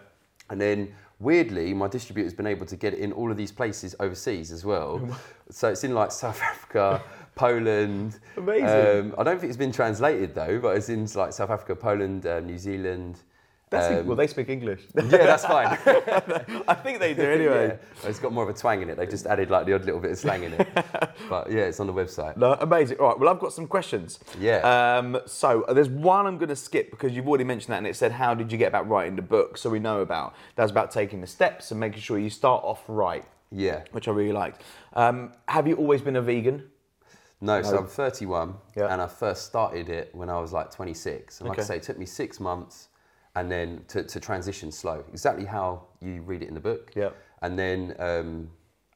And then weirdly, my distributor's been able to get it in all of these places overseas as well. so it's in like South Africa, Poland. Amazing. Um, I don't think it's been translated though, but it's in like South Africa, Poland, uh, New Zealand. Um, Well, they speak English. yeah, that's fine. I think they do anyway. Yeah. It's got more of a twang in it. They just added like the odd little bit of slang in it. but yeah, it's on the website. No, amazing. All right. Well, I've got some questions. Yeah. Um, so there's one I'm going to skip because you've already mentioned that, and it said, "How did you get about writing the book?" So we know about that's about taking the steps and making sure you start off right, Yeah. which I really liked. Um, have you always been a vegan? No, so I'm 31 Yeah. and I first started it when I was like 26. And like I Okay. say, it took me six months and then to, to transition slow, exactly how you read it in the book. Yeah. And then, um,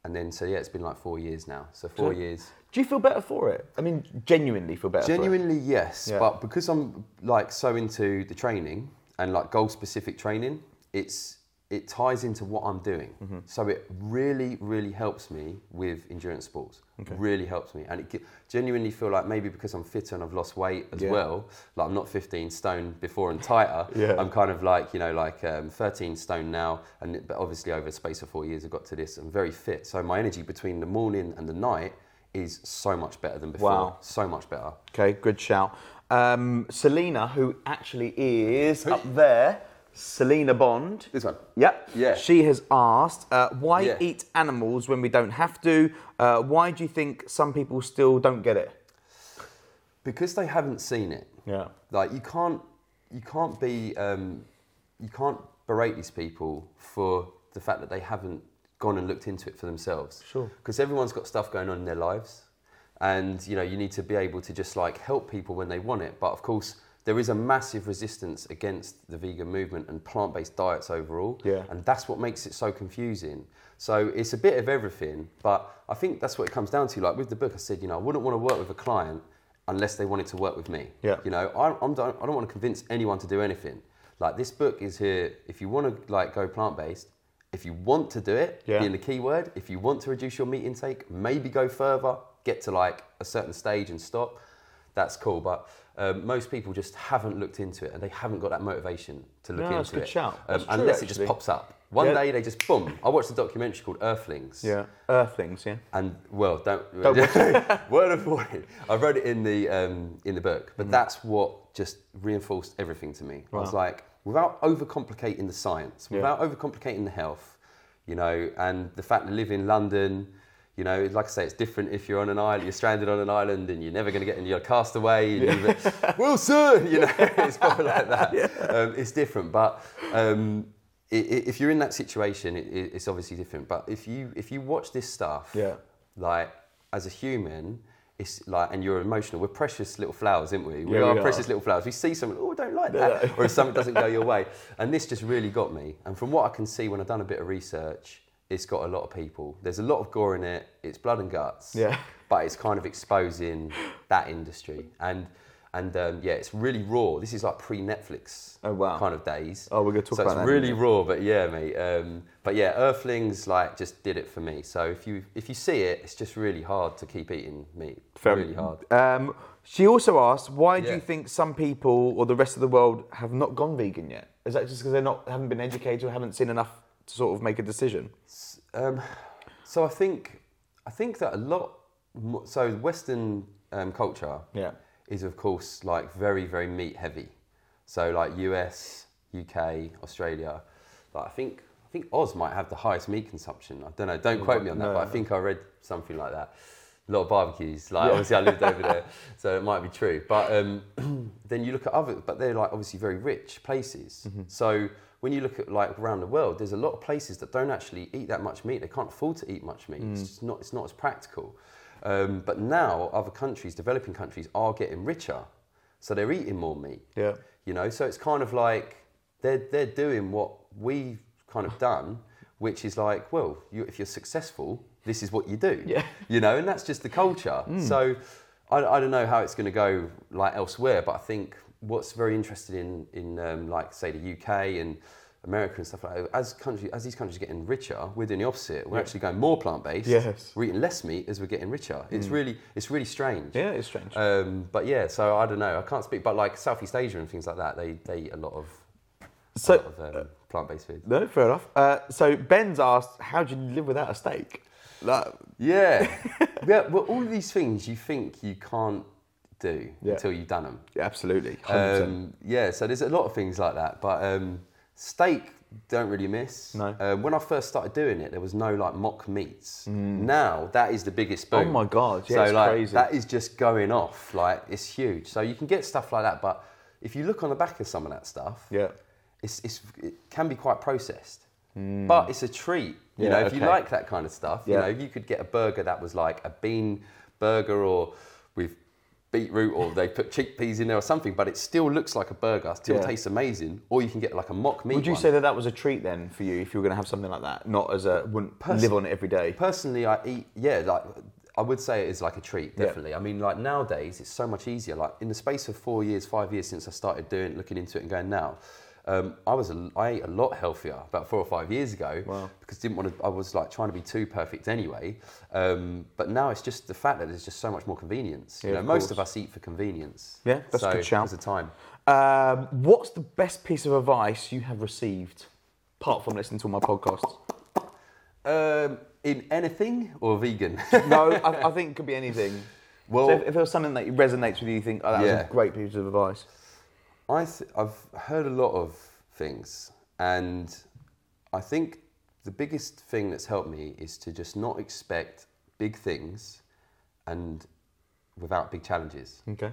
and then, so yeah, it's been like four years now. So four years. Do you feel better for it? I mean, genuinely feel better. For it? Genuinely, yes. Yeah. But because I'm like so into the training and like goal specific training, it's it ties into what I'm doing. Mm-hmm. So it really, really helps me with endurance sports. Really helps me, and it genuinely feel like maybe because I'm fitter and I've lost weight as Yeah. well. Like I'm not 15 stone before and tighter. Yeah. I'm kind of like you know like um, 13 stone now, and but obviously over a space of four years I got to this. I'm very fit, so my energy between the morning and the night is so much better than before. Wow. So much better. Okay, good shout. Um, Selena, who actually is up there, Selena Bond. This one. Yep. Yeah. She has asked, uh, why Yeah. eat animals when we don't have to? Uh, why do you think some people still don't get it? because they haven't seen it. Yeah. Like you can't, you can't be, um, you can't berate these people for the fact that they haven't gone and looked into it for themselves. Sure. Because everyone's got stuff going on in their lives, and you know you need to be able to just like help people when they want it. But of course, there is a massive resistance against the vegan movement and plant-based diets overall. Yeah. And that's what makes it so confusing. So it's a bit of everything, but I think that's what it comes down to. Like with the book, I said, you know, I wouldn't want to work with a client unless they wanted to work with me. Yeah. You know, I, I'm don't, I don't want to convince anyone to do anything. Like this book is here. If you want to like go plant-based, if you want to do it, Yeah. being the key word. If you want to reduce your meat intake, maybe go further, get to like a certain stage and stop. That's cool, but um, most people just haven't looked into it and they haven't got that motivation to look No, into that's a good it. shout. Um, true, unless it just pops up. One Yeah. day they just boom. I watched a documentary called Earthlings. Yeah. Earthlings, yeah. And well, don't, Don't word of warning. I wrote it in the um, in the book, Mm. but that's what just reinforced everything to me. I was like, without overcomplicating the science, Yeah. without overcomplicating the health, you know, and the fact that I live in London, you know, like I say, it's different if you're on an island, you're stranded on an island, and you're never going to get, in you're cast away, and you've, Wilson, you know, it's probably like that. Um, it's different, but. Um, i- i- if you're in that situation, it, it- it's obviously different. But if you if you watch this stuff, Yeah. like as a human, it's like, and you're emotional. We're precious little flowers, aren't we? We Yeah, are we precious little flowers. We see something, oh, I don't like that, or if something doesn't go your way. And this just really got me. And from what I can see when I've done a bit of research, it's got a lot of people. There's a lot of gore in it. It's blood and guts. Yeah. But it's kind of exposing that industry. And and um, yeah, it's really raw. This is like pre-Netflix Oh, wow. kind of days. Oh, we're gonna talk so about it's that in a really raw, but yeah, mate. Um, but yeah, Earthlings like just did it for me. So if you if you see it, it's just really hard to keep eating meat. really hard. Um, she also asked, why do you think some people or the rest of the world have not gone vegan yet? Is that just because they're not haven't been educated or haven't seen enough to sort of make a decision? Um, so I think I think that a lot. mo- So Western um, culture Yeah. is of course like very very meat heavy. So like US, UK, Australia. Like I think I think Oz might have the highest meat consumption. I don't know. Don't quote me on that, No, but I think I read something like that. A lot of barbecues. Like Yeah. obviously I lived over there, so it might be true. But um, then you look at other, but they're like obviously very rich places. Mm-hmm. So when you look at like around the world, there's a lot of places that don't actually eat that much meat. They can't afford to eat much meat. Mm. It's just not. It's not as practical. Um, but now other countries, developing countries, are getting richer, so they're eating more meat. Yeah. You know, so it's kind of like they're they're doing what we've kind of done, which is like, well, you, if you're successful, this is what you do. Yeah. You know, and that's just the culture. So I, I don't know how it's going to go like elsewhere, but I think what's very interesting in in um, like say the UK and America and stuff like that, as country as these countries are getting richer, we're doing the opposite. We're Yeah. actually going more plant based. Yes. We're eating less meat as we're getting richer. It's really it's really strange. Yeah, it's strange. Um, but yeah, so I don't know. I can't speak, but like Southeast Asia and things like that, they, they eat a lot of, a so, lot of um, plant-based food. no, fair enough. Uh, so Ben's asked, how do you live without a steak? Like, Yeah, yeah. Well, all of these things you think you can't do Yeah. until you've done them. Yeah, absolutely, Um, yeah, so there's a lot of things like that, but um, steak don't really miss. No. Uh, when I first started doing it, there was no like mock meats. Now that is the biggest boom. Mm. Oh my God, yeah, so like crazy. that is just going off. Like it's huge. So you can get stuff like that, but if you look on the back of some of that stuff, yeah. it's, it's, it can be quite processed. But it's a treat. You Yeah, know, if you like that kind of stuff, you know, you could get a burger that was like a bean burger or with beetroot or they put chickpeas in there or something, but it still looks like a burger, still Yeah. tastes amazing. Or you can get like a mock meat. Would you one. say that that was a treat then for you if you were going to have something like that? Not as a, wouldn't live on it every day? Personally, I eat, yeah, like I would say it is like a treat, Yeah. definitely. I mean, like nowadays, it's so much easier. Like in the space of four years, five years since I started doing, looking into it and going now, um, I was, a, I ate a lot healthier about four or five years ago Wow. because didn't want to. I was like trying to be too perfect anyway. Um, but now it's just the fact that there's just so much more convenience. Yeah, you know, of most course. of us eat for convenience. Yeah, that's a good shout. There's a time. Um, what's the best piece of advice you have received, apart from listening to my podcast? Um, in anything or vegan? no, I, I think it could be anything. Well- so if, if there was something that resonates with you, you think, oh, that was Yeah. a great piece of advice. I th- I've heard a lot of things, and I think the biggest thing that's helped me is to just not expect big things, and without big challenges. Okay.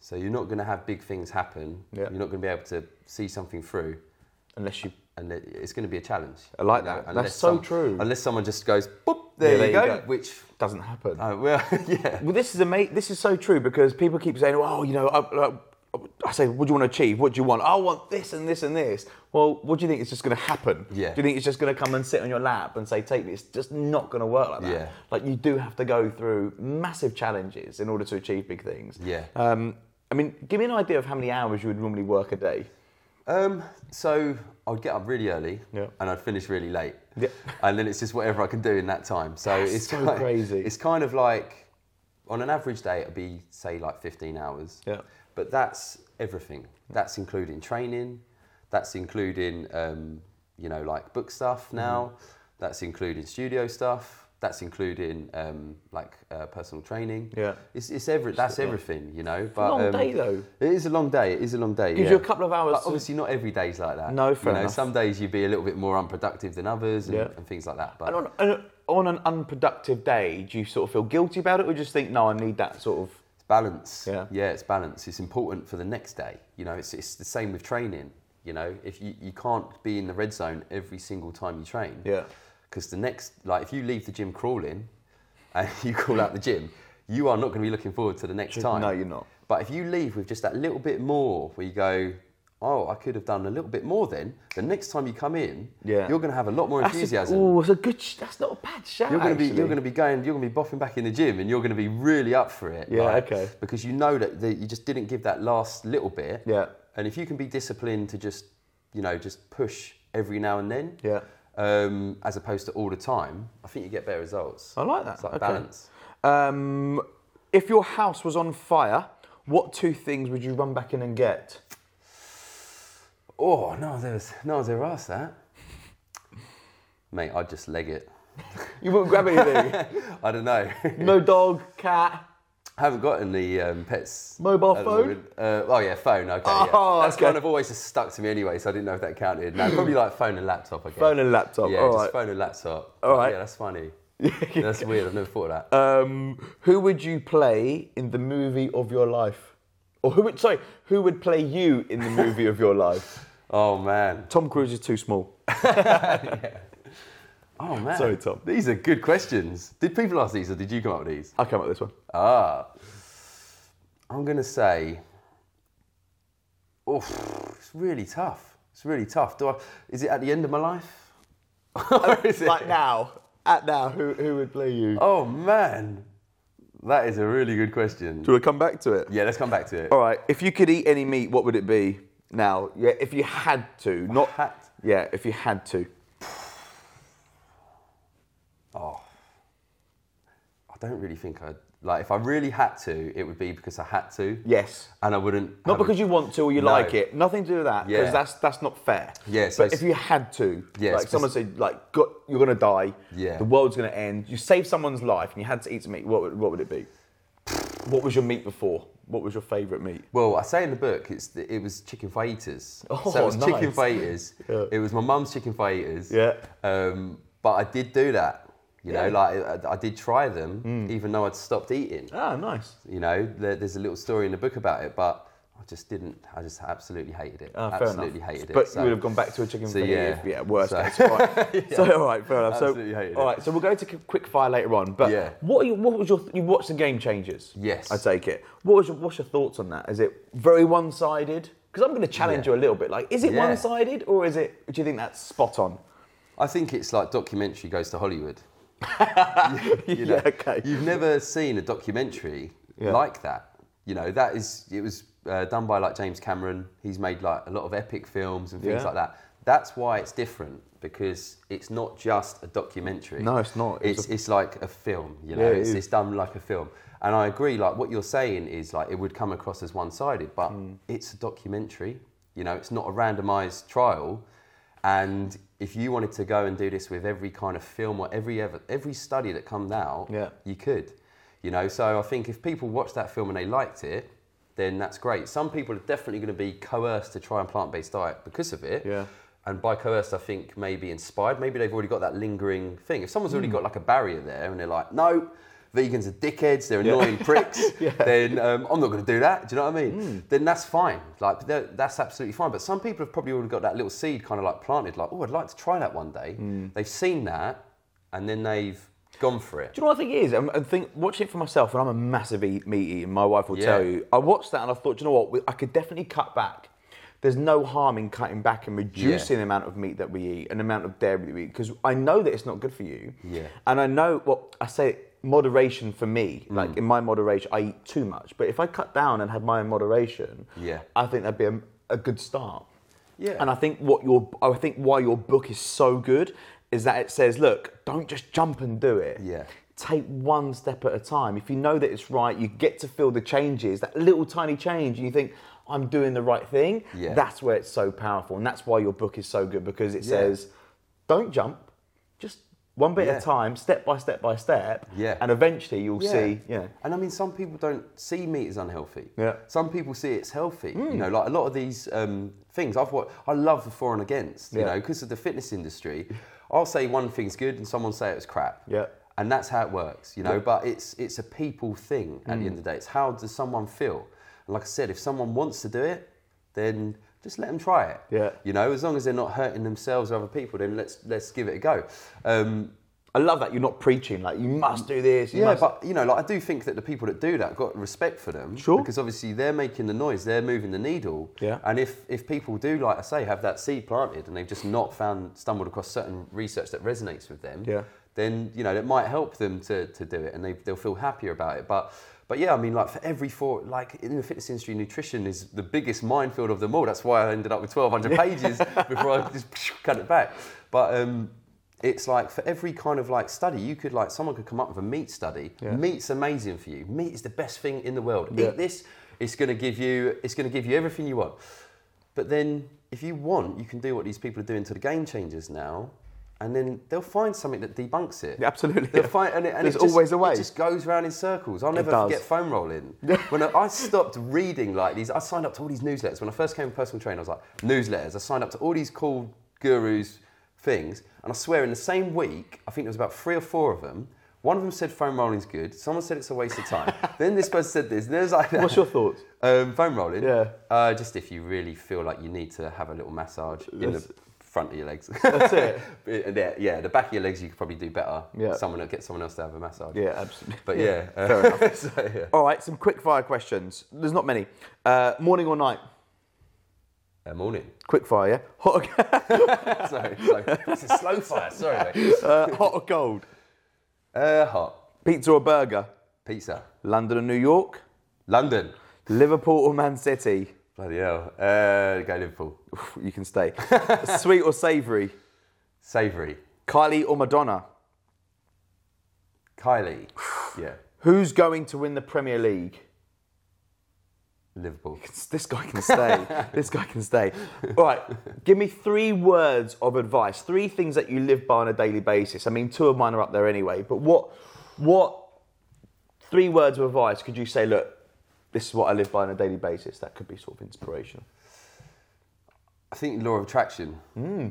So you're not going to have big things happen. Yeah. You're not going to be able to see something through Unless you and it's going to be a challenge. I like you know, that. That's so some- true. Unless someone just goes, boop, there, Yeah, you, there you go, go. which, Doesn't happen. oh, well, yeah. Well, this is ama- This is so true because people keep saying, "Oh, you know," I, I, say, "What do you want to achieve? What do you want?" "I want this and this and this." Well, what do you think is just going to happen? Yeah. Do you think it's just going to come and sit on your lap and say, "Take me"? It's just not going to work like that. Yeah. Like you do have to go through massive challenges in order to achieve big things. Yeah. Um, I mean, give me an idea of how many hours you would normally work a day. Um, so I'd get up really early Yeah. and I'd finish really late. Yeah. And then it's just whatever I can do in that time. So That's it's so kind crazy. It's kind of like on an average day it'd be say like 15 hours. Yeah. But that's everything. That's including training. That's including um, you know like book stuff now. Mm-hmm. That's including studio stuff. That's including um, like uh, personal training. Yeah. It's, it's every, that's yeah. everything, you know. a But long um, day, though. It is a long day. It is a long day. Gives yeah. you a couple of hours But to- obviously, not every day's like that. No, fair you know, enough. Some days you'd be a little bit more unproductive than others and, Yeah. and things like that. But And on, on an unproductive day, do you sort of feel guilty about it, or just think, "No, I need that sort of." Balance. Yeah. yeah, it's balance. It's important for the next day. You know, it's, it's the same with training. You know, if you, you can't be in the red zone every single time you train. Yeah. Because the next, like, if you leave the gym crawling and you call out the gym, you are not going to be looking forward to the next time. No, you're not. But if you leave with just that little bit more, where you go, oh, I could have done a little bit more then, the next time you come in, Yeah. you're going to have a lot more enthusiasm. Oh, it's a good. sh- That's not a bad shout. You're going to be you're going to be going you're going to be boffing back in the gym and you're going to be really up for it. Yeah, okay. Because you know that, that you just didn't give that last little bit. Yeah. And if you can be disciplined to just you know just push every now and then. Yeah. Um, as opposed to all the time, I think you get better results. I like that. It's like Okay. balance. Um, if your house was on fire, what two things would you run back in and get? Oh no, there's no one's ever asked that. Mate, I'd just leg it. You wouldn't grab anything. I don't know. no dog, cat. I haven't got any um, pets. Mobile at the phone? moment. Uh, oh yeah, phone. Okay, Oh, yeah. That's okay. kind of always just stuck to me anyway, so I didn't know if that counted. No, probably like phone and laptop. I guess. Phone and laptop. Yeah, all just right. phone and laptop. All right. Yeah, that's funny. that's weird. I've never thought of that. Um, who would you play in the movie of your life? Or who would sorry, who would play you in the movie of your life? Oh man. Tom Cruise is too small. Oh man. Sorry, Tom. These are good questions. Did people ask these, or did you come up with these? I come up with this one. Ah, I'm gonna say. Oh, it's really tough. It's really tough. Do I? Is it at the end of my life? or is it? Like now, at now, who who would play you? Oh man, that is a really good question. Do we come back to it? Yeah, let's come back to it. All right. If you could eat any meat, what would it be? Now, yeah. If you had to, not Had- Yeah. If you had to. Oh, I don't really think I'd like. If I really had to, it would be because I had to. Yes. And I wouldn't. Not have a- because you want to or you No. like it. Nothing to do with that. Because Yeah. that's that's not fair. Yeah, so but if you had to, Yeah, like someone said, like, got, you're gonna die. Yeah. The world's gonna end. You saved someone's life and you had to eat some meat. What would, what would it be? What was your meat before? What was your favourite meat? Well, I say in the book, it's the, it was chicken fajitas. Oh, so it was chicken fajitas. Yeah. It was my mum's chicken fajitas. Yeah. Um, but I did do that. You know, Yeah. Hmm. like I, I did try them, even though I'd stopped eating. Ah, nice. You know, there, there's a little story in the book about it, but I just didn't. I just absolutely hated it. Ah, fair absolutely hated it. But So- you would have gone back to a chicken so, yeah. if- yeah, worst So- case. Right. So all right, fair enough. Absolutely so hated all it. so we'll go to quick fire later on. But Yeah. what, are you, what was your you watched the Game Changers? Yes. I take it. What was your, what's your thoughts on that? Is it very one sided? Because I'm going to challenge Yeah. you a little bit. Like, is it Yeah. one sided or is it? Do you think that's spot on? I think it's like documentary goes to Hollywood. you know, Yeah, okay. You've never seen a documentary Yeah. like that. You know, that is it was uh, done by like James Cameron. He's made like a lot of epic films and things Yeah. like that. That's why it's different because it's not just a documentary. No, it's not. It's It's a- it's like a film. You know, Yeah, it's, is. it's done like a film. And I agree. Like what you're saying is like it would come across as one-sided, but Hmm. it's a documentary. You know, it's not a randomized trial. And if you wanted to go and do this with every kind of film or every ever, every study that comes out, Yeah. you could. You know, so I think if people watched that film and they liked it, then that's great. Some people are definitely going to be coerced to try a plant-based diet because of it. Yeah. And by coerced, I think maybe inspired. Maybe they've already got that lingering thing. If someone's already got like a barrier there and they're like, no, vegans are dickheads, they're annoying pricks, then um, I'm not going to do that. Do you know what I mean? Hmm. Then that's fine. Like that's absolutely fine. But some people have probably already got that little seed kind of like planted, like, oh, I'd like to try that one day. Hmm. They've seen that, and then they've gone for it. Do you know what I think it is? I'm- I think watching it for myself, and I'm a massive eat, meat eater. My wife will Yeah. tell you. I watched that and I thought, do you know what? I could definitely cut back. There's no harm in cutting back and reducing the amount of meat that we eat and the amount of dairy that we eat because I know that it's not good for you. Yeah. And I know what I say. Moderation for me, Mm. like in my moderation, I eat too much. But if I cut down and had my own moderation, Yeah. I think that'd be a, a good start. Yeah. And I think what your I think why your book is so good is that it says, look, don't just jump and do it. Yeah. Take one step at a time. If you know that it's right, you get to feel the changes, that little tiny change, and you think, I'm doing the right thing. Yeah. That's where it's so powerful. And that's why your book is so good because it Yeah. says, don't jump, just one bit at a time, step by step by step. Yeah. And eventually you'll Yeah. see, yeah. And I mean, some people don't see meat as unhealthy. Yeah. Hmm. Some people see it's healthy. You know, like a lot of these um, things. I've watched, I love the for and against. You know, because of the fitness industry, I'll say one thing's good and someone say it's crap. Yeah. And that's how it works. You know, but it's it's a people thing at the end of the day. It's how does someone feel? And like I said, if someone wants to do it, then just let them try it. Yeah. You know, as long as they're not hurting themselves or other people, then let's let's give it a go. Um, I love that you're not preaching, like, you must do this. You yeah, must. but you know, like I do think that the people that do that got respect for them. Sure. Because obviously they're making the noise, they're moving the needle. Yeah. And if if people do, like I say, have that seed planted and they've just not found stumbled across certain research that resonates with them, Yeah. then you know it might help them to, to do it and they they'll feel happier about it. But but yeah, I mean, like for every four, like in the fitness industry, nutrition is the biggest minefield of them all. That's why I ended up with 1,200 pages before I just cut it back. But um, it's like for every kind of like study, you could like someone could come up with a meat study. Yeah. Meat's amazing for you. Meat is the best thing in the world. Yeah. Eat this. It's going to give you. It's going to give you everything you want. But then, if you want, you can do what these people are doing to the game changers now, and then they'll find something that debunks it. Yeah, absolutely. They'll find, and it, and There's just, always a way. It just goes round in circles. I'll never forget foam rolling. when I, I stopped reading like these, I signed up to all these newsletters. When I first came to personal training, I was like newsletters. I signed up to all these cool gurus things, and I swear in the same week, I think there was about three or four of them. One of them said foam rolling's good. Someone said it's a waste of time. then this person said this. And there's like What's your thoughts? um, foam rolling? Yeah. Uh, just if you really feel like you need to have a little massage in the front of your legs. That's it. yeah, yeah, the back of your legs you could probably do better. Yeah. Someone get someone else to have a massage. Yeah, absolutely. But yeah, uh, Fair enough. so, yeah. All right, some quick fire questions. There's not many. Uh, morning or night? Uh, morning. Quick fire, yeah? Hot or, sorry, slow. It's a slow fire. Sorry, mate. uh, hot or cold? Uh, hot. Pizza or burger? Pizza. London or New York? London. Liverpool or Man City? Bloody hell. Uh, go Liverpool. You can stay. Sweet or savoury? Savoury. Kylie or Madonna? Kylie. yeah. Who's going to win the Premier League? Liverpool. This guy can stay. this guy can stay. All right, give me three words of advice. Three things that you live by on a daily basis. I mean, two of mine are up there anyway. But what, what, three words of advice could you say? Look, this is what I live by on a daily basis. That could be sort of inspirational. I think law of attraction. Hmm.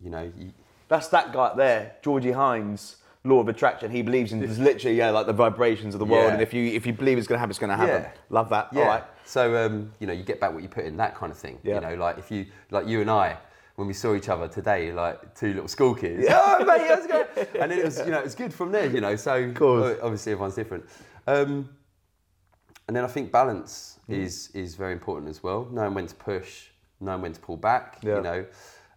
You know, you, That's that guy up there, Georgie Hines. Law of attraction. He believes in there's literally yeah, like the vibrations of the world, Yeah. and if you if you believe it's going to happen, it's going to happen. Yeah. Love that. Yeah. All right. So um, you know, you get back what you put in, that kind of thing. Yeah. You know, like if you, like you and I, when we saw each other today, like two little school kids. Oh mate, how's it going? And then it was, you know, it's good from there. You know, so obviously everyone's different. Um, and then I think balance Mm. is is very important as well. Knowing when to push, knowing when to pull back. Yeah. You know,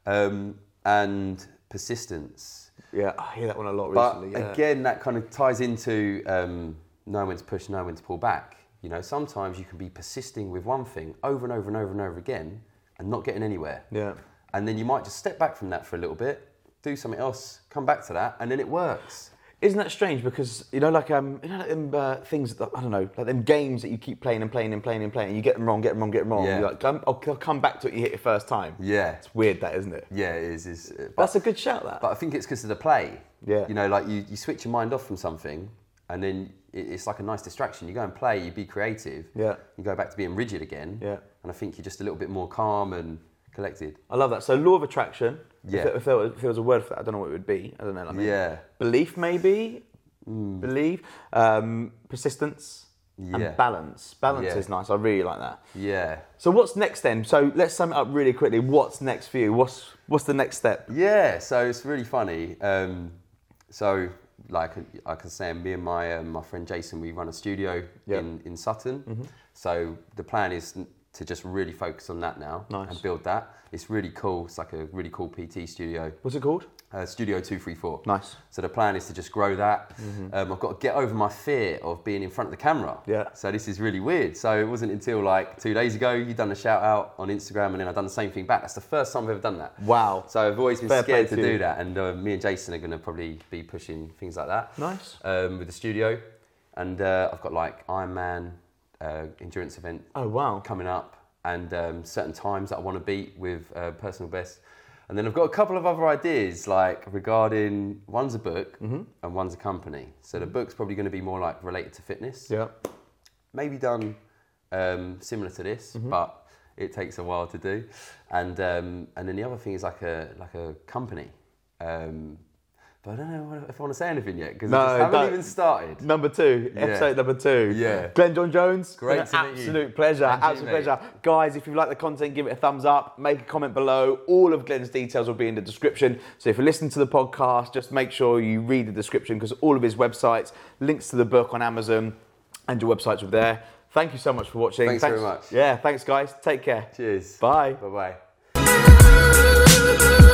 um, and persistence. Yeah, I hear that one a lot But recently. yeah. again, that kind of ties into um, knowing when to push, knowing when to pull back. You know, sometimes you can be persisting with one thing over and over and over and over again and not getting anywhere. Yeah. And then you might just step back from that for a little bit, do something else, come back to that, and then it works. Isn't that strange? Because you know, like um, you know, like them uh, things that I don't know, like them games that you keep playing and playing and playing and playing, and you get them wrong, get them wrong, get them wrong. Yeah. You're like, come, I'll, I'll come back to it. You hit it first time. Yeah. It's weird, that isn't it? Yeah, it is. is uh, That's a good shout. That. but I think it's because of the play. Yeah. You know, like you, you switch your mind off from something, and then it, it's like a nice distraction. You go and play, you be creative. Yeah. You go back to being rigid again. Yeah. And I think you're just a little bit more calm and collected. I love that. So law of attraction. Yeah. If, there- if, there was, if there was a word for that, I don't know what it would be. I don't know. Like maybe Yeah. Belief, maybe. believe. Um, persistence Yeah. and balance. Balance Yeah. is nice. I really like that. Yeah. So what's next then? So let's sum it up really quickly. What's next for you? What's what's the next step? Yeah, so it's really funny. Um, so, like I can say, me and my um, my friend Jason, we run a studio Yeah. in in Sutton. So the plan is to just really focus on that now Nice. and build that. It's really cool. It's like a really cool PT studio, What's it called? uh, Studio Two Three Four. Nice. So the plan is to just grow that. Um, I've got to get over my fear of being in front of the camera. Yeah. So this is really weird. So it wasn't until like two days ago you done a shout out on Instagram, and then I've done the same thing back. That's the first time I've ever done that. Wow. So I've always been Fair scared to to do that, and uh, me and Jason are going to probably be pushing things like that. Nice. Um, with the studio, and uh, I've got like Ironman uh, endurance event Oh wow. coming up, and um, certain times that I want to beat with uh, personal best. And then I've got a couple of other ideas, like regarding one's a book Mm-hmm. and one's a company. So the book's probably going to be more like related to fitness Yeah. maybe done um, similar to this, Mm-hmm. but it takes a while to do. And um, and then the other thing is like a like a company. Um, but I don't know if I want to say anything yet because No, I haven't don't. even started. Number two, Yeah. episode number two. Yeah. Glenn John Jones. Great to meet you. absolute pleasure. And you, absolute mate. pleasure. Guys, if you like the content, give it a thumbs up. Make a comment below. All of Glenn's details will be in the description. So if you listen to the podcast, just make sure you read the description because all of his websites, links to the book on Amazon, and your websites are there. Thank you so much for watching. Thanks very much. Yeah, thanks guys. Take care. Cheers. Bye. Bye bye.